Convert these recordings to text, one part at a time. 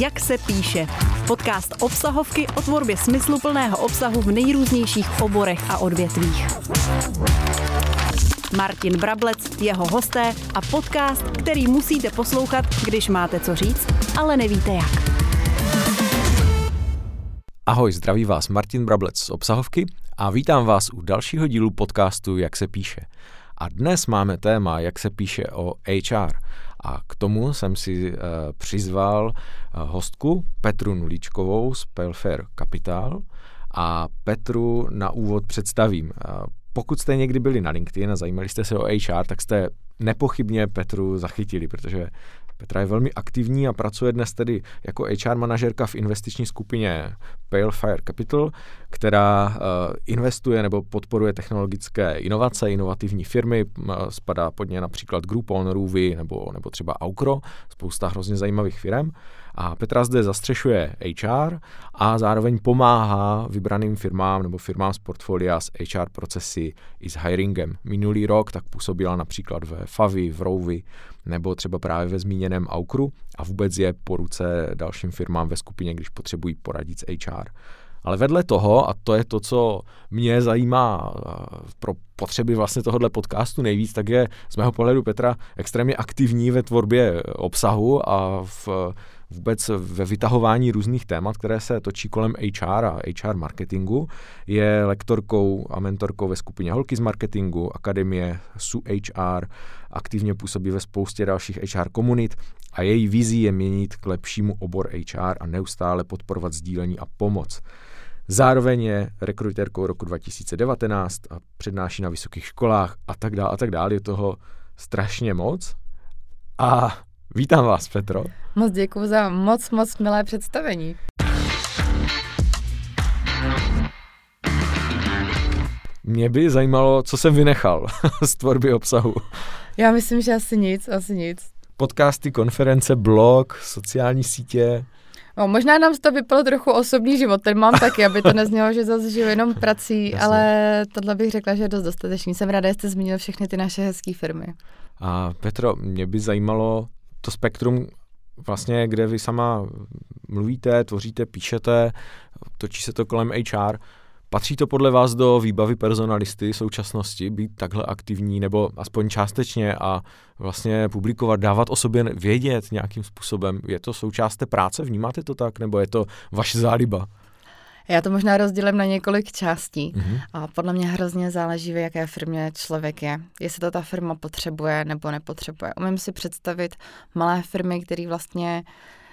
Jak se píše. Podcast obsahovky o tvorbě smysluplného obsahu v nejrůznějších oborech a odvětvích. Martin Brablec, jeho hosté a podcast, který musíte poslouchat, když máte co říct, ale nevíte jak. Ahoj, zdraví vás Martin Brablec z obsahovky a vítám vás u dalšího dílu podcastu Jak se píše. A dnes máme téma, jak se píše o HR. A k tomu jsem si uh, přizval uh, hostku Petru Nulíčkovou z Pelfair Capital. A Petru na úvod představím. Uh, pokud jste někdy byli na LinkedIn a zajímali jste se o HR, tak jste nepochybně Petru zachytili, protože Petra je velmi aktivní a pracuje dnes tedy jako HR manažerka v investiční skupině Pale Fire Capital, která uh, investuje nebo podporuje technologické inovace, inovativní firmy, uh, spadá pod ně například Groupon, Ruby nebo, nebo třeba Aukro, spousta hrozně zajímavých firm. A Petra zde zastřešuje HR a zároveň pomáhá vybraným firmám nebo firmám z portfolia s HR procesy i s hiringem. Minulý rok tak působila například ve Favi, v Rouvy nebo třeba právě ve zmíněném Aukru a vůbec je po ruce dalším firmám ve skupině, když potřebují poradit s HR. Ale vedle toho, a to je to, co mě zajímá pro potřeby vlastně tohohle podcastu nejvíc, tak je z mého pohledu Petra extrémně aktivní ve tvorbě obsahu a v vůbec ve vytahování různých témat, které se točí kolem HR a HR marketingu. Je lektorkou a mentorkou ve skupině Holky z marketingu, Akademie SU HR, aktivně působí ve spoustě dalších HR komunit a její vizí je měnit k lepšímu obor HR a neustále podporovat sdílení a pomoc. Zároveň je rekrutérkou roku 2019 a přednáší na vysokých školách a tak dále a tak dále. Je toho strašně moc. A vítám vás, Petro. Moc děkuji za moc, moc milé představení. Mě by zajímalo, co jsem vynechal z tvorby obsahu. Já myslím, že asi nic, asi nic. Podcasty, konference, blog, sociální sítě. No, možná nám z toho vypalo trochu osobní život, ten mám taky, aby to neznělo, že zase žiju jenom prací, Jasně. ale tohle bych řekla, že je dost dostatečný. Jsem ráda, že jste zmínil všechny ty naše hezké firmy. A Petro, mě by zajímalo to spektrum vlastně, kde vy sama mluvíte, tvoříte, píšete, točí se to kolem HR. Patří to podle vás do výbavy personalisty současnosti, být takhle aktivní nebo aspoň částečně a vlastně publikovat, dávat o sobě vědět nějakým způsobem? Je to součást té práce? Vnímáte to tak? Nebo je to vaše záliba? Já to možná rozdělím na několik částí. Mm-hmm. A podle mě hrozně záleží, v jaké firmě člověk je. Jestli to ta firma potřebuje nebo nepotřebuje. Umím si představit malé firmy, které vlastně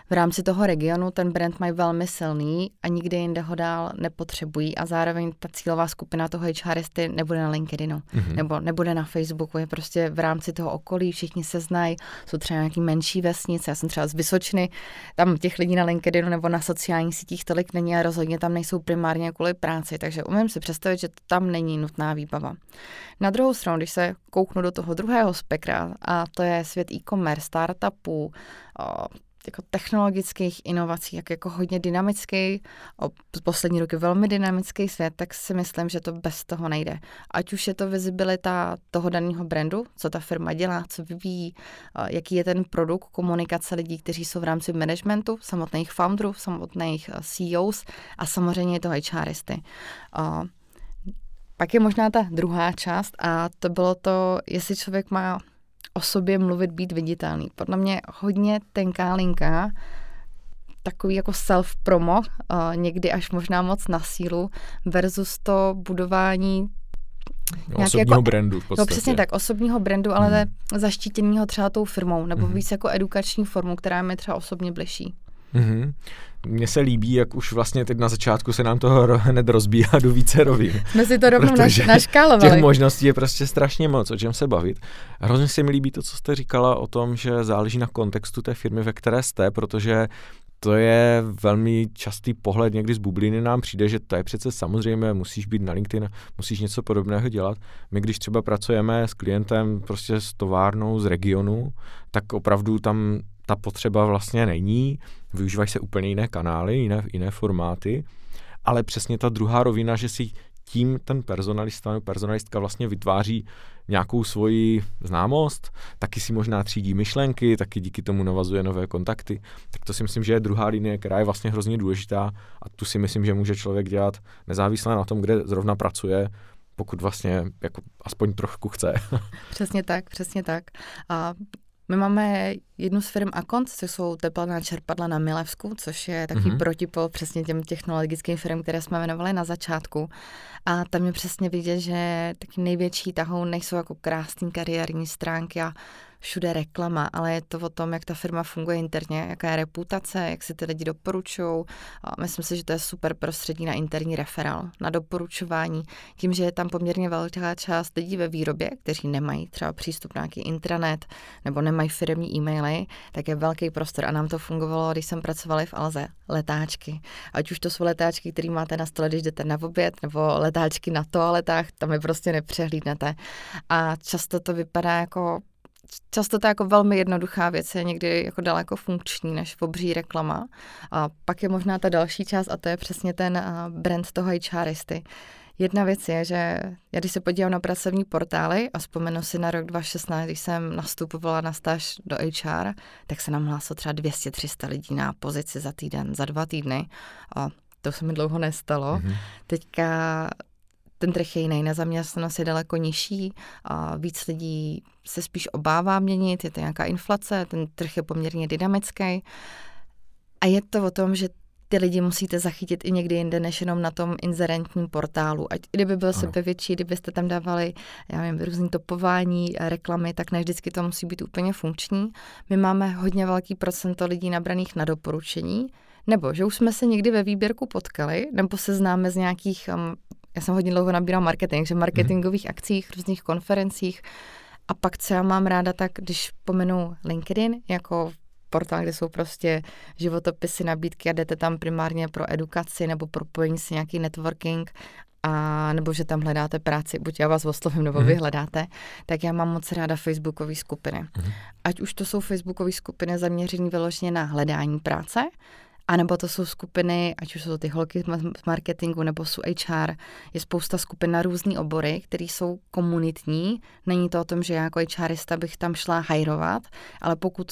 v rámci toho regionu ten brand mají velmi silný a nikde jinde ho dál nepotřebují a zároveň ta cílová skupina toho HRisty nebude na LinkedInu mm-hmm. nebo nebude na Facebooku, je prostě v rámci toho okolí, všichni se znají, jsou třeba nějaký menší vesnice, já jsem třeba z Vysočny, tam těch lidí na LinkedInu nebo na sociálních sítích tolik není a rozhodně tam nejsou primárně kvůli práci, takže umím si představit, že tam není nutná výbava. Na druhou stranu, když se kouknu do toho druhého spektra, a to je svět e-commerce, startupů, jako technologických inovací, jak jako hodně dynamický, o poslední roky velmi dynamický svět, tak si myslím, že to bez toho nejde. Ať už je to vizibilita toho daného brandu, co ta firma dělá, co vyvíjí, jaký je ten produkt, komunikace lidí, kteří jsou v rámci managementu, samotných founderů, samotných CEOs a samozřejmě to HRisty. Pak je možná ta druhá část a to bylo to, jestli člověk má o sobě mluvit, být viditelný. Podle mě hodně tenká linka, takový jako self-promo, uh, někdy až možná moc na sílu, versus to budování osobního jako, brandu v podstatě. No přesně tak, osobního brandu, ale hmm. zaštítěného třeba tou firmou, nebo hmm. víc jako edukační formu, která mi třeba osobně bližší. Mm-hmm. Mně se líbí, jak už vlastně teď na začátku se nám toho hned rozbíhá do více rovin. Jsme si to rovnou naš, naškálovali. Těch možností je prostě strašně moc, o čem se bavit. Hrozně se mi líbí to, co jste říkala o tom, že záleží na kontextu té firmy, ve které jste, protože to je velmi častý pohled někdy z bubliny nám přijde, že to je přece samozřejmě, musíš být na LinkedIn, musíš něco podobného dělat. My když třeba pracujeme s klientem prostě s továrnou z regionu, tak opravdu tam ta potřeba vlastně není, využívají se úplně jiné kanály, jiné, jiné formáty, ale přesně ta druhá rovina, že si tím ten personalista nebo personalistka vlastně vytváří nějakou svoji známost, taky si možná třídí myšlenky, taky díky tomu navazuje nové kontakty. Tak to si myslím, že je druhá linie, která je vlastně hrozně důležitá a tu si myslím, že může člověk dělat nezávisle na tom, kde zrovna pracuje, pokud vlastně jako aspoň trošku chce. Přesně tak, přesně tak. A my máme jednu z firm Akont, což jsou teplná čerpadla na Milevsku, což je takový mm-hmm. protipol přesně těm technologickým firm, které jsme jmenovali na začátku. A tam je přesně vidět, že taky největší tahou nejsou jako krásné kariérní stránky a všude reklama, ale je to o tom, jak ta firma funguje interně, jaká je reputace, jak si ty lidi doporučují. Myslím si, že to je super prostředí na interní referál, na doporučování. Tím, že je tam poměrně velká část lidí ve výrobě, kteří nemají třeba přístup na nějaký intranet nebo nemají firmní e-maily, tak je velký prostor a nám to fungovalo, když jsem pracovala v Alze. Letáčky. Ať už to jsou letáčky, které máte na stole, když jdete na oběd, nebo letáčky na toaletách, tam je prostě nepřehlídnete. A často to vypadá jako často to jako velmi jednoduchá věc je někdy jako daleko funkční než obří reklama. A pak je možná ta další část a to je přesně ten brand toho HRisty. Jedna věc je, že já když se podívám na pracovní portály a vzpomenu si na rok 2016, když jsem nastupovala na stáž do HR, tak se nám hlásilo třeba 200-300 lidí na pozici za týden, za dva týdny. A to se mi dlouho nestalo. Mm-hmm. Teďka ten trh je jiný, nezaměstnanost je daleko nižší, a víc lidí se spíš obává měnit, je to nějaká inflace, ten trh je poměrně dynamický. A je to o tom, že ty lidi musíte zachytit i někdy jinde, než jenom na tom inzerentním portálu. Ať kdyby byl sebevětší, kdybyste tam dávali, já nevím, různý topování, reklamy, tak ne vždycky to musí být úplně funkční. My máme hodně velký procento lidí nabraných na doporučení, nebo že už jsme se někdy ve výběrku potkali, nebo se známe z nějakých um, já jsem hodně dlouho nabírala marketing, že marketingových mm. akcích, různých konferencích. A pak, co já mám ráda, tak když pomenu LinkedIn jako portál, kde jsou prostě životopisy, nabídky a jdete tam primárně pro edukaci nebo pro pojení si nějaký networking a nebo že tam hledáte práci, buď já vás oslovím, nebo vy mhm. hledáte, tak já mám moc ráda facebookové skupiny. Mm. Ať už to jsou facebookové skupiny zaměřené vyloženě na hledání práce, a nebo to jsou skupiny, ať už jsou ty holky z marketingu nebo jsou HR, je spousta skupin na různé obory, které jsou komunitní. Není to o tom, že já jako HRista bych tam šla hajrovat, ale pokud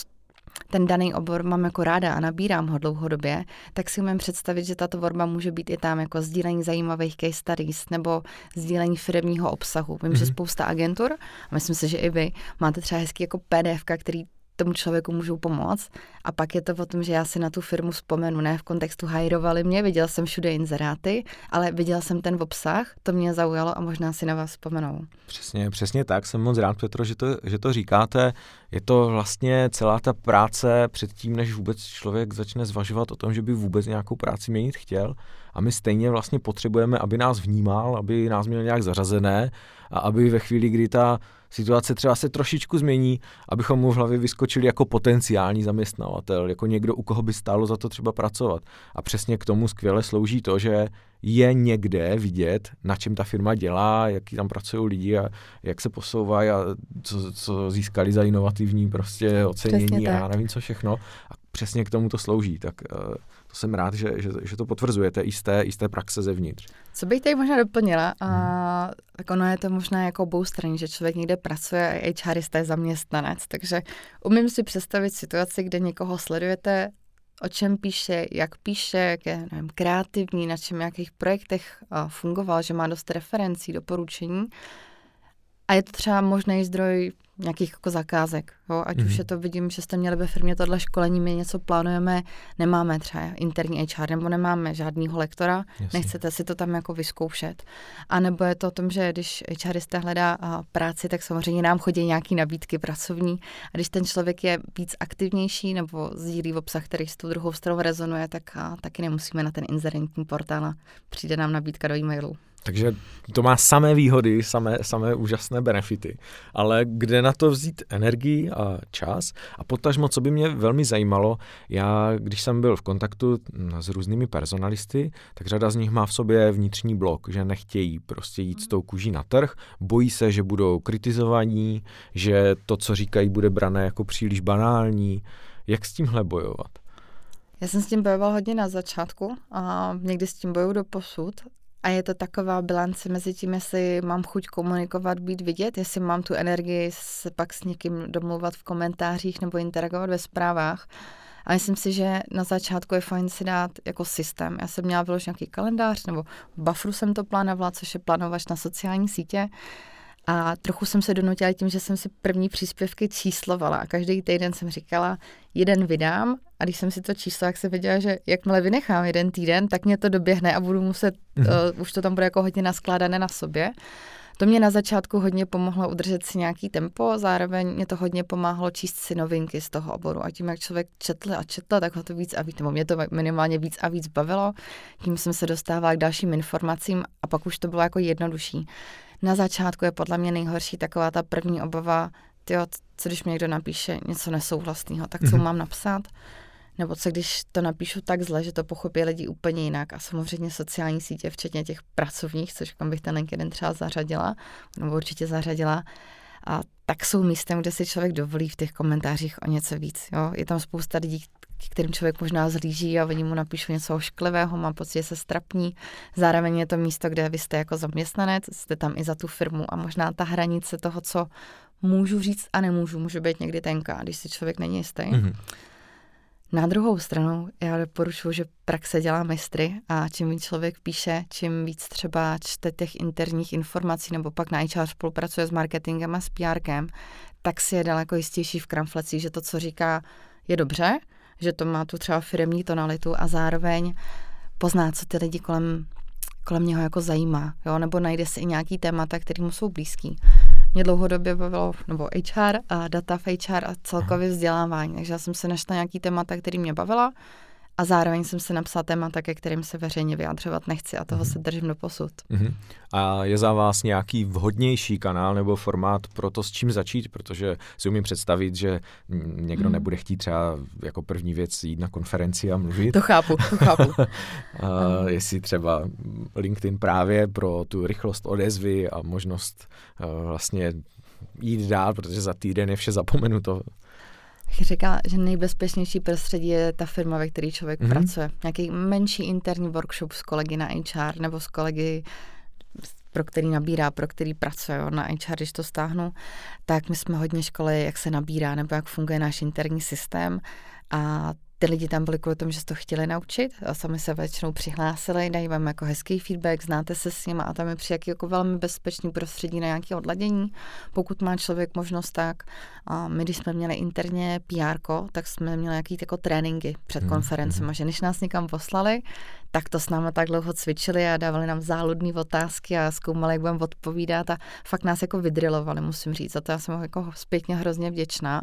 ten daný obor mám jako ráda a nabírám ho dlouhodobě, tak si umím představit, že ta tvorba může být i tam jako sdílení zajímavých case studies nebo sdílení firmního obsahu. Vím, mm-hmm. že mhm. spousta agentur, a myslím si, že i vy, máte třeba hezký jako PDF, který tomu člověku můžou pomoct. A pak je to o tom, že já si na tu firmu vzpomenu, ne v kontextu hajrovali mě, viděl jsem všude inzeráty, ale viděl jsem ten obsah, to mě zaujalo a možná si na vás vzpomenou. Přesně, přesně tak, jsem moc rád, Petro, že to, že to říkáte. Je to vlastně celá ta práce předtím, než vůbec člověk začne zvažovat o tom, že by vůbec nějakou práci měnit chtěl. A my stejně vlastně potřebujeme, aby nás vnímal, aby nás měl nějak zařazené a aby ve chvíli, kdy ta situace třeba se trošičku změní, abychom mu v hlavě vyskočili jako potenciální zaměstnavatel, jako někdo, u koho by stálo za to třeba pracovat. A přesně k tomu skvěle slouží to, že je někde vidět, na čem ta firma dělá, jaký tam pracují lidi a jak se posouvají a co, co získali za inovativní prostě ocenění a já nevím co všechno. A přesně k tomu to slouží. Tak uh, jsem rád, že, že, že to potvrzujete i z té, i z té praxe zevnitř. Co bych tady možná doplnila, a, hmm. tak ono je to možná jako obou stran, že člověk někde pracuje a HRista je zaměstnanec, takže umím si představit situaci, kde někoho sledujete, o čem píše, jak píše, jak je nevím, kreativní, na čem nějakých projektech fungoval, že má dost referencí, doporučení. A je to třeba možný zdroj nějakých jako zakázek. Jo? Ať mm-hmm. už mhm. je to vidím, že jste měli ve firmě tohle školení, my něco plánujeme, nemáme třeba interní HR nebo nemáme žádného lektora, Jasně. nechcete si to tam jako vyzkoušet. A nebo je to o tom, že když HRista hledá práci, tak samozřejmě nám chodí nějaké nabídky pracovní a když ten člověk je víc aktivnější nebo sdílí v obsah, který s tou druhou stranou rezonuje, tak a, taky nemusíme na ten inzerentní portál a přijde nám nabídka do e-mailu. Takže to má samé výhody, samé, samé úžasné benefity. Ale kde na to vzít energii a čas? A potažmo, co by mě velmi zajímalo, já, když jsem byl v kontaktu s různými personalisty, tak řada z nich má v sobě vnitřní blok, že nechtějí prostě jít s tou kůží na trh, bojí se, že budou kritizovaní, že to, co říkají, bude brané jako příliš banální. Jak s tímhle bojovat? Já jsem s tím bojoval hodně na začátku a někdy s tím bojuju do posud A je to taková bilance mezi tím, jestli mám chuť komunikovat, být vidět, jestli mám tu energii se pak s někým domluvat v komentářích nebo interagovat ve zprávách. A myslím si, že na začátku je fajn si dát jako systém. Já jsem měla vyložit nějaký kalendář, nebo v Bufferu jsem to plánovala, což je plánovač na sociální sítě. A trochu jsem se donutila tím, že jsem si první příspěvky číslovala a každý týden jsem říkala, jeden vydám a když jsem si to číslo, jak se věděla, že jakmile vynechám jeden týden, tak mě to doběhne a budu muset, mm-hmm. uh, už to tam bude jako hodně naskládané na sobě. To mě na začátku hodně pomohlo udržet si nějaký tempo, zároveň mě to hodně pomáhalo číst si novinky z toho oboru. A tím, jak člověk četl a četl, tak ho to víc a víc, nebo mě to minimálně víc a víc bavilo. Tím jsem se dostávala k dalším informacím a pak už to bylo jako jednodušší. Na začátku je podle mě nejhorší taková ta první obava, tyjo, co když mi někdo napíše něco nesouhlasného, tak co mm-hmm. mám napsat? Nebo co když to napíšu tak zle, že to pochopí lidi úplně jinak. A samozřejmě sociální sítě, včetně těch pracovních, což bych ten LinkedIn třeba zařadila, nebo určitě zařadila, a tak jsou místem, kde si člověk dovolí v těch komentářích o něco víc. Jo? Je tam spousta lidí, k kterým člověk možná zlíží a oni mu napíšou něco ošklivého, má pocit, že se strapní. Zároveň je to místo, kde vy jste jako zaměstnanec, jste tam i za tu firmu a možná ta hranice toho, co můžu říct a nemůžu, může být někdy tenká, když si člověk není jistý. Mm-hmm. Na druhou stranu, já doporučuji, že praxe dělá mistry a čím víc člověk píše, čím víc třeba čte těch interních informací nebo pak na HR spolupracuje s marketingem a s PRkem, tak si je daleko jistější v kramflecích, že to, co říká, je dobře, že to má tu třeba firmní tonalitu a zároveň pozná, co ty lidi kolem, kolem něho jako zajímá, jo? nebo najde si i nějaký témata, který mu jsou blízký mě dlouhodobě bavilo, nebo HR a data v HR a celkově vzdělávání. Takže já jsem se našla nějaký témata, který mě bavila a zároveň jsem si napsala témata, ke kterým se veřejně vyjadřovat nechci a toho mm-hmm. se držím do posud. Mm-hmm. A je za vás nějaký vhodnější kanál nebo formát pro to, s čím začít? Protože si umím představit, že někdo mm. nebude chtít třeba jako první věc jít na konferenci a mluvit. To chápu, to chápu. a jestli třeba LinkedIn právě pro tu rychlost odezvy a možnost uh, vlastně jít dál, protože za týden je vše zapomenuto říkala, že nejbezpečnější prostředí je ta firma, ve které člověk mm-hmm. pracuje. Nějaký menší interní workshop s kolegy na HR nebo s kolegy pro který nabírá, pro který pracuje jo, na HR, když to stáhnu, tak my jsme hodně školy, jak se nabírá nebo jak funguje náš interní systém a ty lidi tam byli kvůli tomu, že se to chtěli naučit a sami se většinou přihlásili, dají vám jako hezký feedback, znáte se s nimi a tam je přijde jako velmi bezpečný prostředí na nějaké odladění, pokud má člověk možnost tak. A my, když jsme měli interně PR, tak jsme měli nějaký jako tréninky před mm, konferencemi, mm. že než nás někam poslali, tak to s námi tak dlouho cvičili a dávali nám záludné otázky a zkoumali, jak budeme odpovídat a fakt nás jako vydrilovali, musím říct. Za to já jsem jako zpětně hrozně vděčná.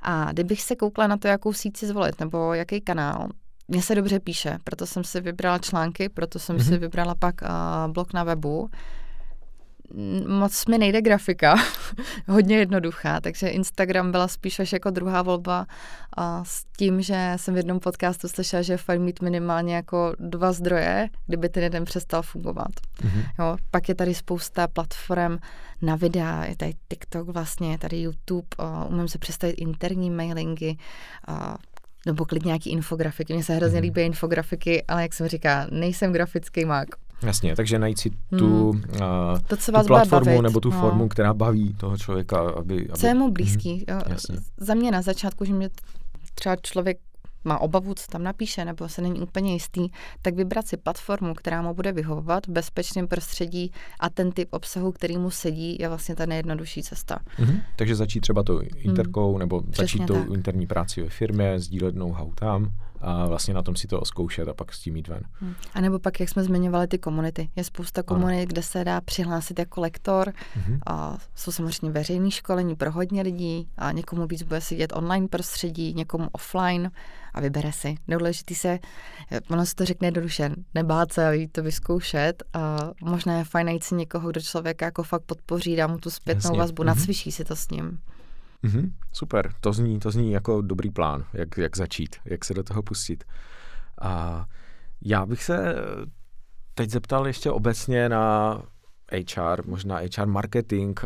A kdybych se koukla na to, jakou síť si zvolit nebo jaký kanál, mně se dobře píše, proto jsem si vybrala články, proto jsem mm-hmm. si mhm. vybrala pak uh, blog na webu moc mi nejde grafika, hodně jednoduchá, takže Instagram byla spíš až jako druhá volba a s tím, že jsem v jednom podcastu slyšela, že je fajn mít minimálně jako dva zdroje, kdyby ten jeden přestal fungovat. Mm-hmm. Jo, pak je tady spousta platform na videa, je tady TikTok vlastně, je tady YouTube, uh, umím si představit interní mailingy, uh, nebo klidně nějaký infografiky. Mně se hrozně mm-hmm. líbí infografiky, ale jak jsem říká, nejsem grafický mák. Jasně, takže najít si tu, hmm. uh, to, co vás tu platformu nebo tu no. formu, která baví toho člověka, aby... aby... Co je mu blízký. Hmm. Jo. Za mě na začátku, že mě třeba člověk má obavu, co tam napíše, nebo se není úplně jistý, tak vybrat si platformu, která mu bude vyhovovat v bezpečném prostředí a ten typ obsahu, který mu sedí, je vlastně ta nejjednodušší cesta. Mm-hmm. Takže začít třeba tou interkou, mm. nebo Přesně začít tou tak. interní práci ve firmě, sdílet know-how tam a vlastně na tom si to zkoušet a pak s tím jít ven. Hmm. A nebo pak, jak jsme zmiňovali ty komunity. Je spousta komunit, ano. kde se dá přihlásit jako lektor. Hmm. A jsou samozřejmě veřejné školení pro hodně lidí a někomu víc bude sedět online prostředí, někomu offline a vybere si. Důležitý se, ono se to řekne jednoduše, nebát se a jít to vyzkoušet. A možná je fajn najít si někoho, kdo člověka jako fakt podpoří, dá mu tu zpětnou Jasně. vazbu, mm-hmm. nacvičí si to s ním. Mm-hmm, super, to zní, to zní jako dobrý plán, jak, jak začít, jak se do toho pustit. A já bych se teď zeptal ještě obecně na HR, možná HR marketing.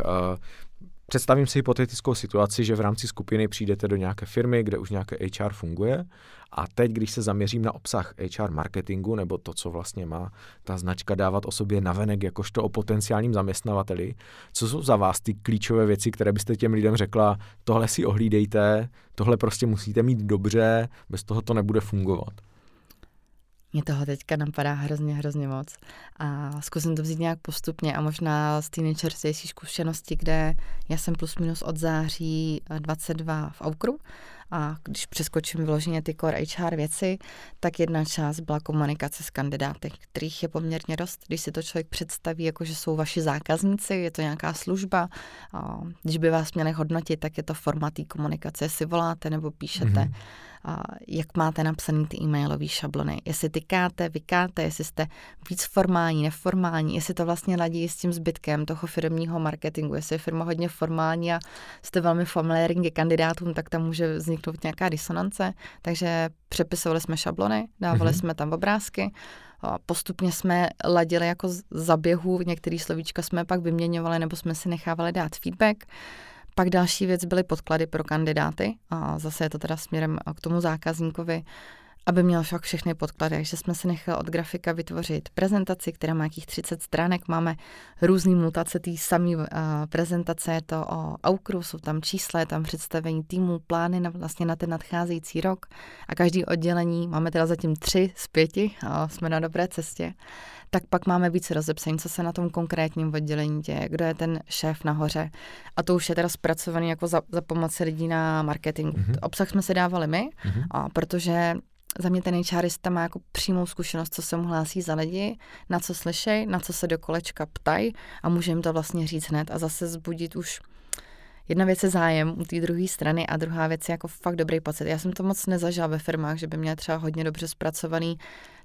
Představím si hypotetickou situaci, že v rámci skupiny přijdete do nějaké firmy, kde už nějaké HR funguje a teď, když se zaměřím na obsah HR marketingu nebo to, co vlastně má ta značka dávat o sobě navenek jakožto o potenciálním zaměstnavateli, co jsou za vás ty klíčové věci, které byste těm lidem řekla, tohle si ohlídejte, tohle prostě musíte mít dobře, bez toho to nebude fungovat. Mě toho teďka napadá hrozně, hrozně moc. A zkusím to vzít nějak postupně a možná z té nejčerstvější zkušenosti, kde já jsem plus minus od září 22 v Aukru a když přeskočím vyloženě ty core HR věci, tak jedna část byla komunikace s kandidáty, kterých je poměrně dost. Když si to člověk představí, jako že jsou vaši zákazníci, je to nějaká služba, když by vás měli hodnotit, tak je to format komunikace, jestli voláte nebo píšete. Mm-hmm jak máte napsaný ty e-mailové šablony. Jestli tykáte, vykáte, jestli jste víc formální, neformální, jestli to vlastně ladí s tím zbytkem toho firmního marketingu. Jestli je firma hodně formální a jste velmi familiární kandidátům, tak tam může vzniknout nějaká disonance. Takže přepisovali jsme šablony, dávali mm-hmm. jsme tam obrázky, a postupně jsme ladili jako zaběhu, některý slovíčka jsme pak vyměňovali nebo jsme si nechávali dát feedback. Pak další věc byly podklady pro kandidáty a zase je to teda směrem k tomu zákazníkovi, aby měl však všechny podklady. Takže jsme si nechali od grafika vytvořit prezentaci, která má nějakých 30 stránek. Máme různé mutace té samé uh, prezentace. Je to o Aukru, jsou tam čísla, je tam představení týmu, plány na, vlastně na ten nadcházející rok. A každý oddělení, máme teda zatím tři z pěti, a jsme na dobré cestě tak pak máme více rozepsání, co se na tom konkrétním oddělení děje, kdo je ten šéf nahoře. A to už je teda zpracovaný jako za, za pomoci lidí na marketingu. Mm-hmm. Obsah jsme si dávali my, mm-hmm. a protože za mě ten HRista má jako přímou zkušenost, co se mu hlásí za lidi, na co slyšej, na co se do kolečka ptají a může jim to vlastně říct hned a zase zbudit už Jedna věc je zájem u té druhé strany a druhá věc je jako fakt dobrý pocit. Já jsem to moc nezažila ve firmách, že by měla třeba hodně dobře zpracovaný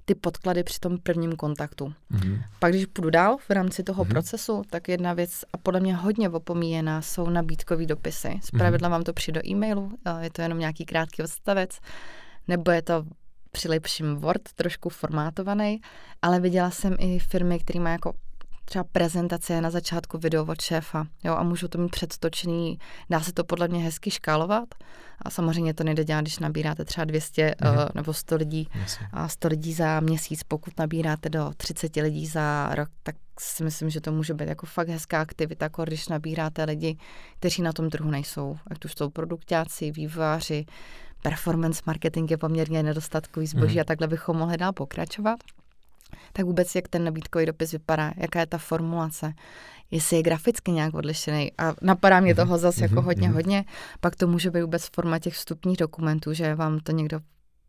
ty podklady při tom prvním kontaktu. Mm-hmm. Pak, když půjdu dál v rámci toho mm-hmm. procesu, tak jedna věc, a podle mě hodně opomíjená, jsou nabídkové dopisy. Zpravidla mm-hmm. vám to přijde do e-mailu, je to jenom nějaký krátký odstavec, nebo je to při lepším Word, trošku formátovaný, ale viděla jsem i firmy, které mají jako třeba prezentace na začátku video od šéfa, jo, a můžu to mít předtočený, dá se to podle mě hezky škálovat. A samozřejmě to nejde dělat, když nabíráte třeba 200 mm. uh, nebo 100 lidí. A 100 lidí za měsíc, pokud nabíráte do 30 lidí za rok, tak si myslím, že to může být jako fakt hezká aktivita, jako když nabíráte lidi, kteří na tom trhu nejsou, ať už jsou produktáci, vývojáři, performance marketing je poměrně nedostatkový zboží mm. a takhle bychom mohli dál pokračovat tak vůbec jak ten nabídkový dopis vypadá, jaká je ta formulace, jestli je graficky nějak odlišený. A napadá mě toho zase jako mhm, hodně, mhm. hodně. Pak to může být vůbec v forma těch vstupních dokumentů, že vám to někdo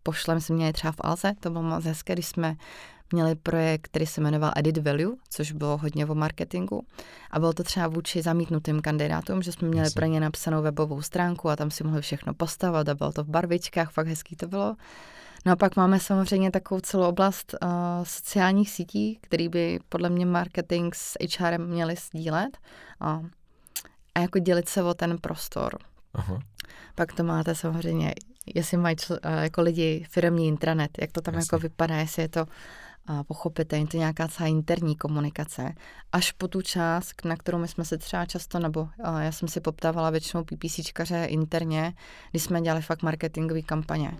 pošle, my jsme měli třeba v Alze, to bylo moc hezké, když jsme měli projekt, který se jmenoval Edit Value, což bylo hodně o marketingu. A bylo to třeba vůči zamítnutým kandidátům, že jsme měli Jasně. pro ně napsanou webovou stránku a tam si mohli všechno postavit a bylo to v barvičkách, fakt hezký to bylo. No a pak máme samozřejmě takovou celou oblast uh, sociálních sítí, který by podle mě marketing s HRem měli sdílet uh, a jako dělit se o ten prostor. Aha. Pak to máte samozřejmě, jestli mají čl, uh, jako lidi firmní intranet, jak to tam Jasně. jako vypadá, jestli je to a pochopit, je to nějaká celá interní komunikace, až po tu část, na kterou my jsme se třeba často, nebo já jsem si poptávala většinou PPCčkaře interně, když jsme dělali fakt marketingové kampaně.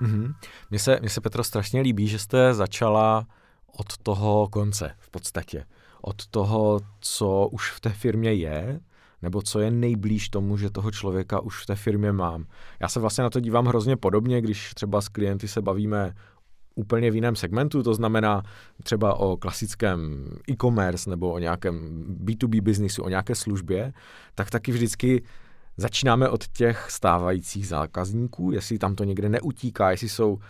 Mm-hmm. Se, mně se, Petro, strašně líbí, že jste začala od toho konce v podstatě. Od toho, co už v té firmě je, nebo co je nejblíž tomu, že toho člověka už v té firmě mám. Já se vlastně na to dívám hrozně podobně, když třeba s klienty se bavíme úplně v jiném segmentu, to znamená třeba o klasickém e-commerce nebo o nějakém B2B biznisu, o nějaké službě, tak taky vždycky Začínáme od těch stávajících zákazníků, jestli tam to někde neutíká, jestli jsou uh,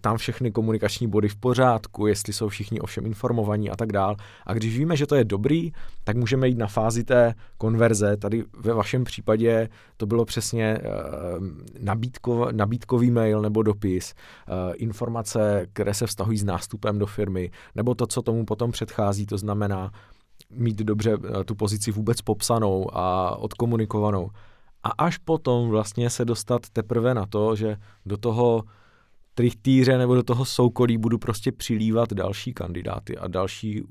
tam všechny komunikační body v pořádku, jestli jsou všichni o všem informovaní a tak dál. A když víme, že to je dobrý, tak můžeme jít na fázi té konverze. Tady ve vašem případě to bylo přesně uh, nabídko, nabídkový mail nebo dopis, uh, informace, které se vztahují s nástupem do firmy, nebo to, co tomu potom předchází, to znamená mít dobře tu pozici vůbec popsanou a odkomunikovanou a až potom vlastně se dostat teprve na to, že do toho trichtýře nebo do toho soukolí budu prostě přilívat další kandidáty a další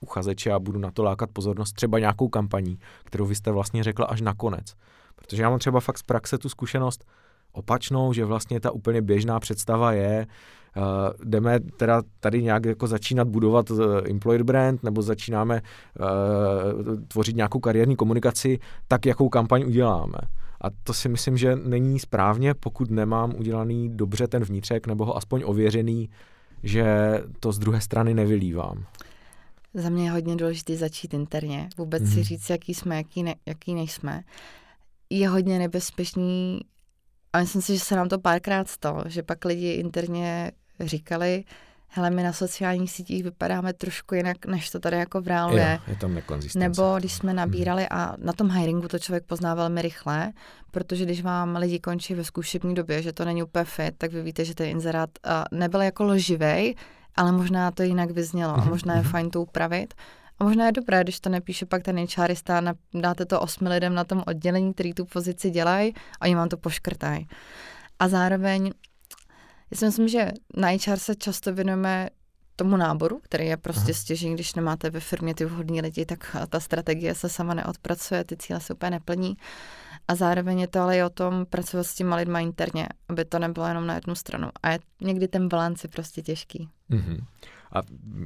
uchazeče a budu na to lákat pozornost třeba nějakou kampaní, kterou vy jste vlastně řekla až nakonec. Protože já mám třeba fakt z praxe tu zkušenost opačnou, že vlastně ta úplně běžná představa je, jdeme teda tady nějak jako začínat budovat uh, employer brand nebo začínáme uh, tvořit nějakou kariérní komunikaci, tak jakou kampaň uděláme. A to si myslím, že není správně, pokud nemám udělaný dobře ten vnitřek nebo ho aspoň ověřený, že to z druhé strany nevylívám. Za mě je hodně důležité začít interně, vůbec mm. si mhm. říct, jaký jsme, jaký, ne, jaký nejsme. Je hodně nebezpečný, a myslím si, že se nám to párkrát stalo, že pak lidi interně říkali, hele, my na sociálních sítích vypadáme trošku jinak, než to tady jako v reálu je. Je tam Nebo když jsme mhm. nabírali a na tom hiringu to člověk pozná velmi rychle, protože když vám lidi končí ve zkušební době, že to není úplně fit, tak vy víte, že ten inzerát nebyl jako loživej, ale možná to jinak vyznělo a možná je mhm. fajn to upravit. A možná je dobré, když to nepíše pak ten HRista, dáte to osmi lidem na tom oddělení, který tu pozici dělají a oni vám to poškrtají. A zároveň já si myslím, že na HR se často věnujeme tomu náboru, který je prostě stěžení, když nemáte ve firmě ty vhodní lidi, tak ta strategie se sama neodpracuje, ty cíle se úplně neplní. A zároveň je to ale i o tom pracovat s těma lidma interně, aby to nebylo jenom na jednu stranu. A je někdy ten balans je prostě těžký. Mm-hmm. A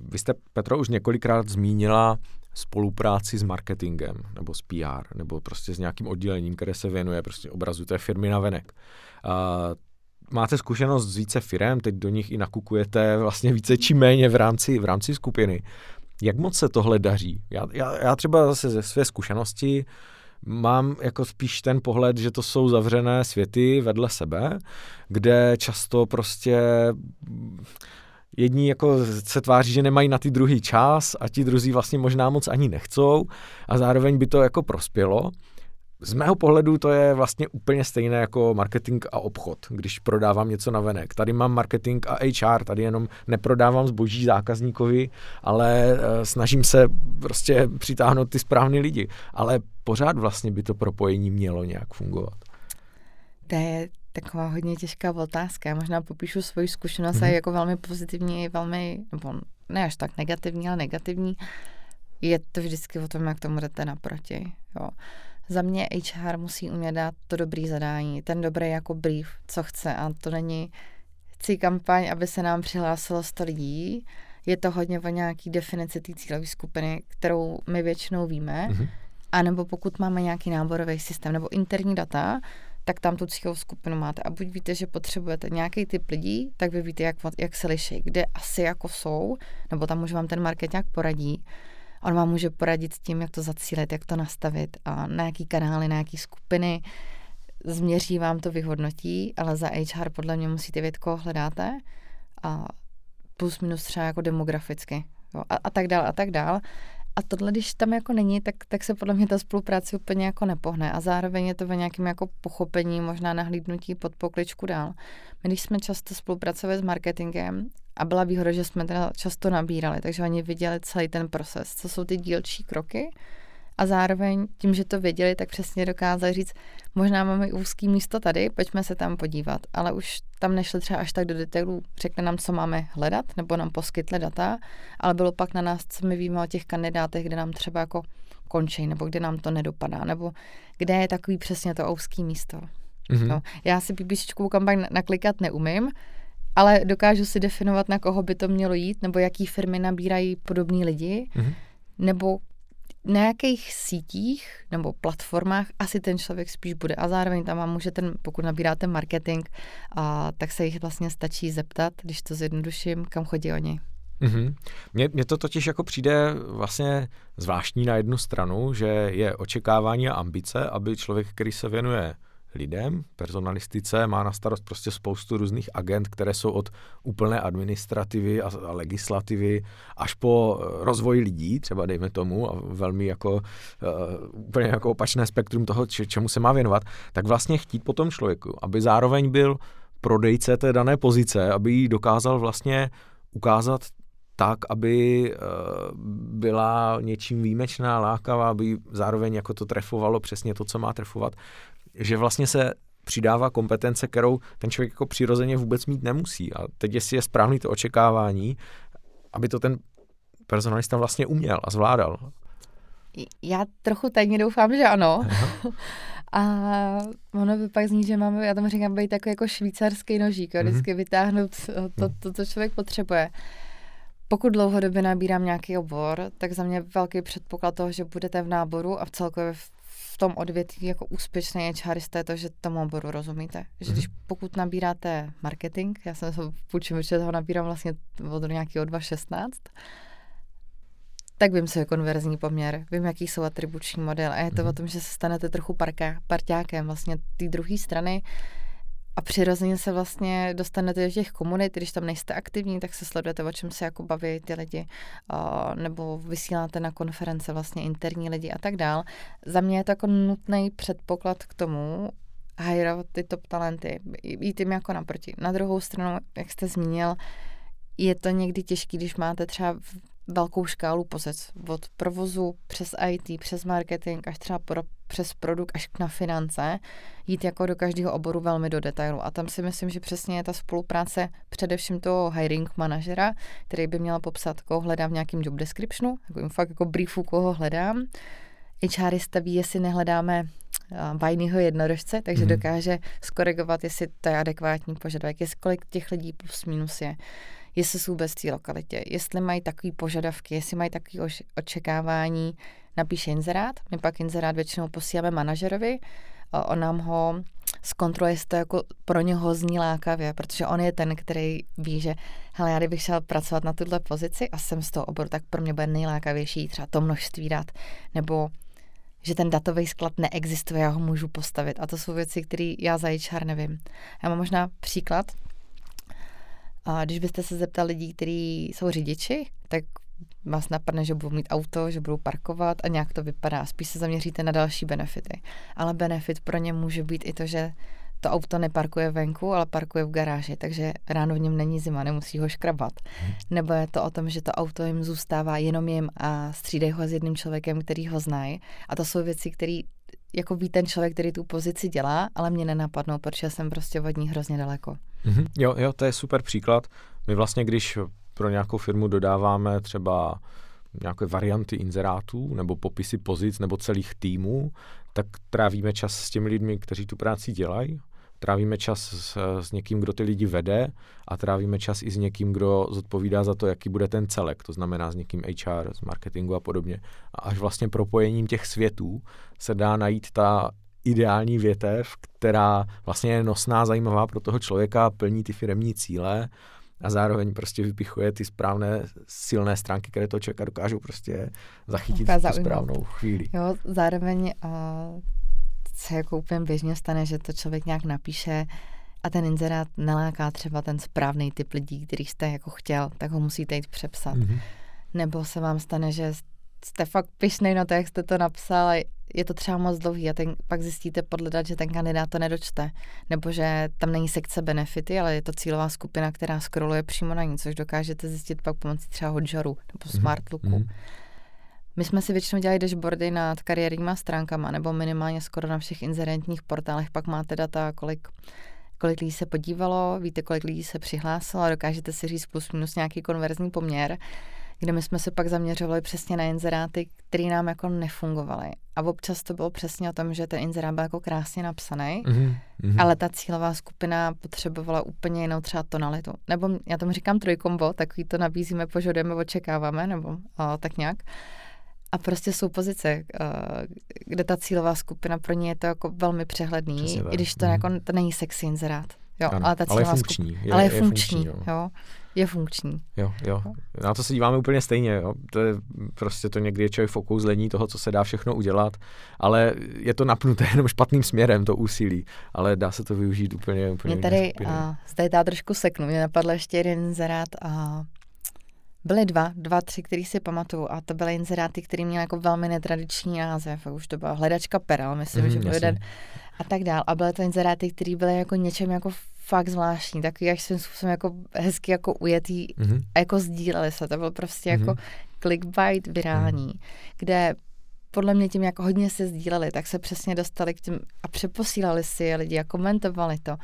vy jste, Petro, už několikrát zmínila spolupráci s marketingem, nebo s PR, nebo prostě s nějakým oddělením, které se věnuje prostě obrazu té firmy na venek. A máte zkušenost z více firm, teď do nich i nakukujete vlastně více či méně v rámci, v rámci skupiny. Jak moc se tohle daří? Já, já, já třeba zase ze své zkušenosti mám jako spíš ten pohled, že to jsou zavřené světy vedle sebe, kde často prostě jedni jako se tváří, že nemají na ty druhý čas a ti druzí vlastně možná moc ani nechcou a zároveň by to jako prospělo. Z mého pohledu to je vlastně úplně stejné jako marketing a obchod, když prodávám něco na venek. Tady mám marketing a HR, tady jenom neprodávám zboží zákazníkovi, ale uh, snažím se prostě přitáhnout ty správné lidi. Ale pořád vlastně by to propojení mělo nějak fungovat. To je taková hodně těžká otázka. Já možná popíšu svoji zkušenost mm-hmm. a jako velmi pozitivní, velmi, nebo ne až tak negativní, ale negativní. Je to vždycky o tom, jak tomu jdete naproti. Jo. Za mě HR musí umět dát to dobrý zadání, ten dobrý jako brief, co chce a to není chci kampaň, aby se nám přihlásilo 100 lidí, je to hodně o nějaký definici té cílové skupiny, kterou my většinou víme, mm-hmm. a nebo pokud máme nějaký náborový systém nebo interní data, tak tam tu cílovou skupinu máte. A buď víte, že potřebujete nějaký typ lidí, tak vy víte, jak, jak se liší, kde asi jako jsou, nebo tam už vám ten market nějak poradí. On vám může poradit s tím, jak to zacílit, jak to nastavit a na jaký kanály, na jaký skupiny. Změří vám to, vyhodnotí, ale za HR podle mě musíte vědět, koho hledáte a plus minus třeba jako demograficky jo, a, a tak dál a tak dál. A tohle, když tam jako není, tak, tak se podle mě ta spolupráce úplně jako nepohne. A zároveň je to ve nějakém jako pochopení, možná nahlídnutí pod pokličku dál. My, když jsme často spolupracovali s marketingem, a byla výhoda, že jsme teda často nabírali, takže oni viděli celý ten proces, co jsou ty dílčí kroky a zároveň tím, že to věděli, tak přesně dokázali říct, možná máme úzký místo tady, pojďme se tam podívat, ale už tam nešli třeba až tak do detailů, řekne nám, co máme hledat, nebo nám poskytli data, ale bylo pak na nás, co my víme o těch kandidátech, kde nám třeba jako končí, nebo kde nám to nedopadá, nebo kde je takový přesně to úzký místo. Mm-hmm. No, já si PPCčkovou kampaň naklikat neumím, ale dokážu si definovat, na koho by to mělo jít, nebo jaký firmy nabírají podobní lidi, mm-hmm. nebo na jakých sítích nebo platformách asi ten člověk spíš bude. A zároveň tam vám může ten, pokud nabíráte marketing, a, tak se jich vlastně stačí zeptat, když to zjednoduším, kam chodí oni. Mm-hmm. Mně, mně to totiž jako přijde vlastně zvláštní na jednu stranu, že je očekávání a ambice, aby člověk, který se věnuje lidem, personalistice, má na starost prostě spoustu různých agent, které jsou od úplné administrativy a, legislativy až po eh, rozvoj lidí, třeba dejme tomu, a velmi jako uh, úplně jako opačné spektrum toho, č, čemu se má věnovat, tak vlastně chtít po tom člověku, aby zároveň byl prodejce té dané pozice, aby jí dokázal vlastně ukázat tak, aby uh, byla něčím výjimečná, lákavá, aby zároveň jako to trefovalo přesně to, co má trefovat, že vlastně se přidává kompetence, kterou ten člověk jako přirozeně vůbec mít nemusí. A teď jestli je správný to očekávání, aby to ten personalista vlastně uměl a zvládal. Já trochu tajně doufám, že ano. A ono by pak zní, že máme, já tomu říkám, být takový jako švýcarský nožík, mm-hmm. vždycky vytáhnout to, to, co člověk potřebuje. Pokud dlouhodobě nabírám nějaký obor, tak za mě velký předpoklad toho, že budete v náboru a v celkově v tom odvětví jako úspěšný HRista je to, že tomu oboru rozumíte. Že když mhm. pokud nabíráte marketing, já jsem se půjčím, že toho nabírám vlastně od nějakého 2.16, tak vím, co je konverzní poměr, vím, jaký jsou atribuční model a je to mm-hmm. o tom, že se stanete trochu parka, parťákem vlastně té druhé strany a přirozeně se vlastně dostanete do těch komunit, když tam nejste aktivní, tak se sledujete, o čem se jako baví ty lidi, nebo vysíláte na konference vlastně interní lidi a tak dál. Za mě je to jako nutný předpoklad k tomu, hajrovat ty top talenty, jít jim jako naproti. Na druhou stranu, jak jste zmínil, je to někdy těžké, když máte třeba velkou škálu pozic. Od provozu přes IT, přes marketing, až třeba pro, přes produkt, až na finance, jít jako do každého oboru velmi do detailu. A tam si myslím, že přesně je ta spolupráce především toho hiring manažera, který by měl popsat, koho hledám v nějakém job descriptionu, jako jim fakt jako briefu, koho hledám. HRista ví, jestli nehledáme bajného jednorožce, takže mm. dokáže skorigovat, jestli to je adekvátní požadavek, jestli kolik těch lidí plus minus je jestli jsou v té lokalitě, jestli mají takové požadavky, jestli mají takové očekávání, napíše inzerát, my pak inzerát většinou posíláme manažerovi, on nám ho zkontroluje, jestli to jako pro něho zní lákavě, protože on je ten, který ví, že hele, já kdybych šel pracovat na tuhle pozici a jsem z toho oboru, tak pro mě bude nejlákavější třeba to množství dat, nebo že ten datový sklad neexistuje, já ho můžu postavit. A to jsou věci, které já za HR nevím. Já mám možná příklad, a když byste se zeptali lidí, kteří jsou řidiči, tak vás napadne, že budou mít auto, že budou parkovat a nějak to vypadá. Spíš se zaměříte na další benefity. Ale benefit pro ně může být i to, že to auto neparkuje venku, ale parkuje v garáži, takže ráno v něm není zima, nemusí ho škrabat. Hmm. Nebo je to o tom, že to auto jim zůstává jenom jim a střídají ho s jedním člověkem, který ho znají. A to jsou věci, které jako ví ten člověk, který tu pozici dělá, ale mě nenapadnou, protože jsem prostě od ní hrozně daleko. Mm-hmm. Jo, jo, to je super příklad. My vlastně, když pro nějakou firmu dodáváme třeba nějaké varianty inzerátů nebo popisy pozic nebo celých týmů, tak trávíme čas s těmi lidmi, kteří tu práci dělají trávíme čas s, s někým, kdo ty lidi vede a trávíme čas i s někým, kdo zodpovídá za to, jaký bude ten celek, to znamená s někým HR, z marketingu a podobně. A až vlastně propojením těch světů se dá najít ta ideální větev, která vlastně je nosná, zajímavá pro toho člověka, plní ty firemní cíle a zároveň prostě vypichuje ty správné silné stránky, které toho člověka dokážou prostě zachytit v tu správnou chvíli. Jo, zároveň uh, se jako úplně běžně stane, že to člověk nějak napíše a ten inzerát neláká třeba ten správný typ lidí, který jste jako chtěl, tak ho musíte jít přepsat. Mm-hmm. Nebo se vám stane, že jste fakt pišnej na to, jak jste to napsal a je to třeba moc dlouhý a ten, pak zjistíte podledat, že ten kandidát to nedočte. Nebo že tam není sekce benefity, ale je to cílová skupina, která scrolluje přímo na ní, což dokážete zjistit pak pomocí třeba Hotjaru nebo mhm. Smartlooku. Mm-hmm. My jsme si většinou dělali dashboardy nad kariérníma stránkama, nebo minimálně skoro na všech inzerentních portálech. Pak máte data, kolik, kolik lidí se podívalo, víte, kolik lidí se přihlásilo a dokážete si říct plus minus nějaký konverzní poměr, kde my jsme se pak zaměřovali přesně na inzeráty, které nám jako nefungovaly. A občas to bylo přesně o tom, že ten inzerát byl jako krásně napsaný, mm-hmm. ale ta cílová skupina potřebovala úplně jinou třeba tonalitu. Nebo já tomu říkám trojkombo, takový to nabízíme, požadujeme, očekáváme, nebo o, tak nějak. A prostě jsou pozice, eh, kde ta cílová skupina pro ně je to jako velmi přehledný, i když to, mm. jako, to není sexy inzerát. Jo, ano, ale, ta ale je funkční. Skup... Je, ale je, je funkční, funkční jo. jo. Je funkční. Jo, jo. Na to se díváme úplně stejně. Jo. To je prostě to někdy je člověk v okouzlení toho, co se dá všechno udělat, ale je to napnuté jenom špatným směrem, to úsilí, ale dá se to využít úplně, úplně Mě tady, a, zde já trošku seknu, mě napadl ještě jeden inzerát a Byly dva, dva, tři, který si pamatuju a to byly inzeráty, který měl jako velmi netradiční název. Už to byla hledačka perel, myslím, mm, že byl jeden a tak dál. A byly to inzeráty, které byly jako něčem jako fakt zvláštní, takový až svým způsobem jako hezky jako ujetý mm-hmm. a jako sdíleli se. To byl prostě mm-hmm. jako mhm. clickbait virální, mm. kde podle mě tím jako hodně se sdíleli, tak se přesně dostali k těm a přeposílali si je lidi a komentovali to.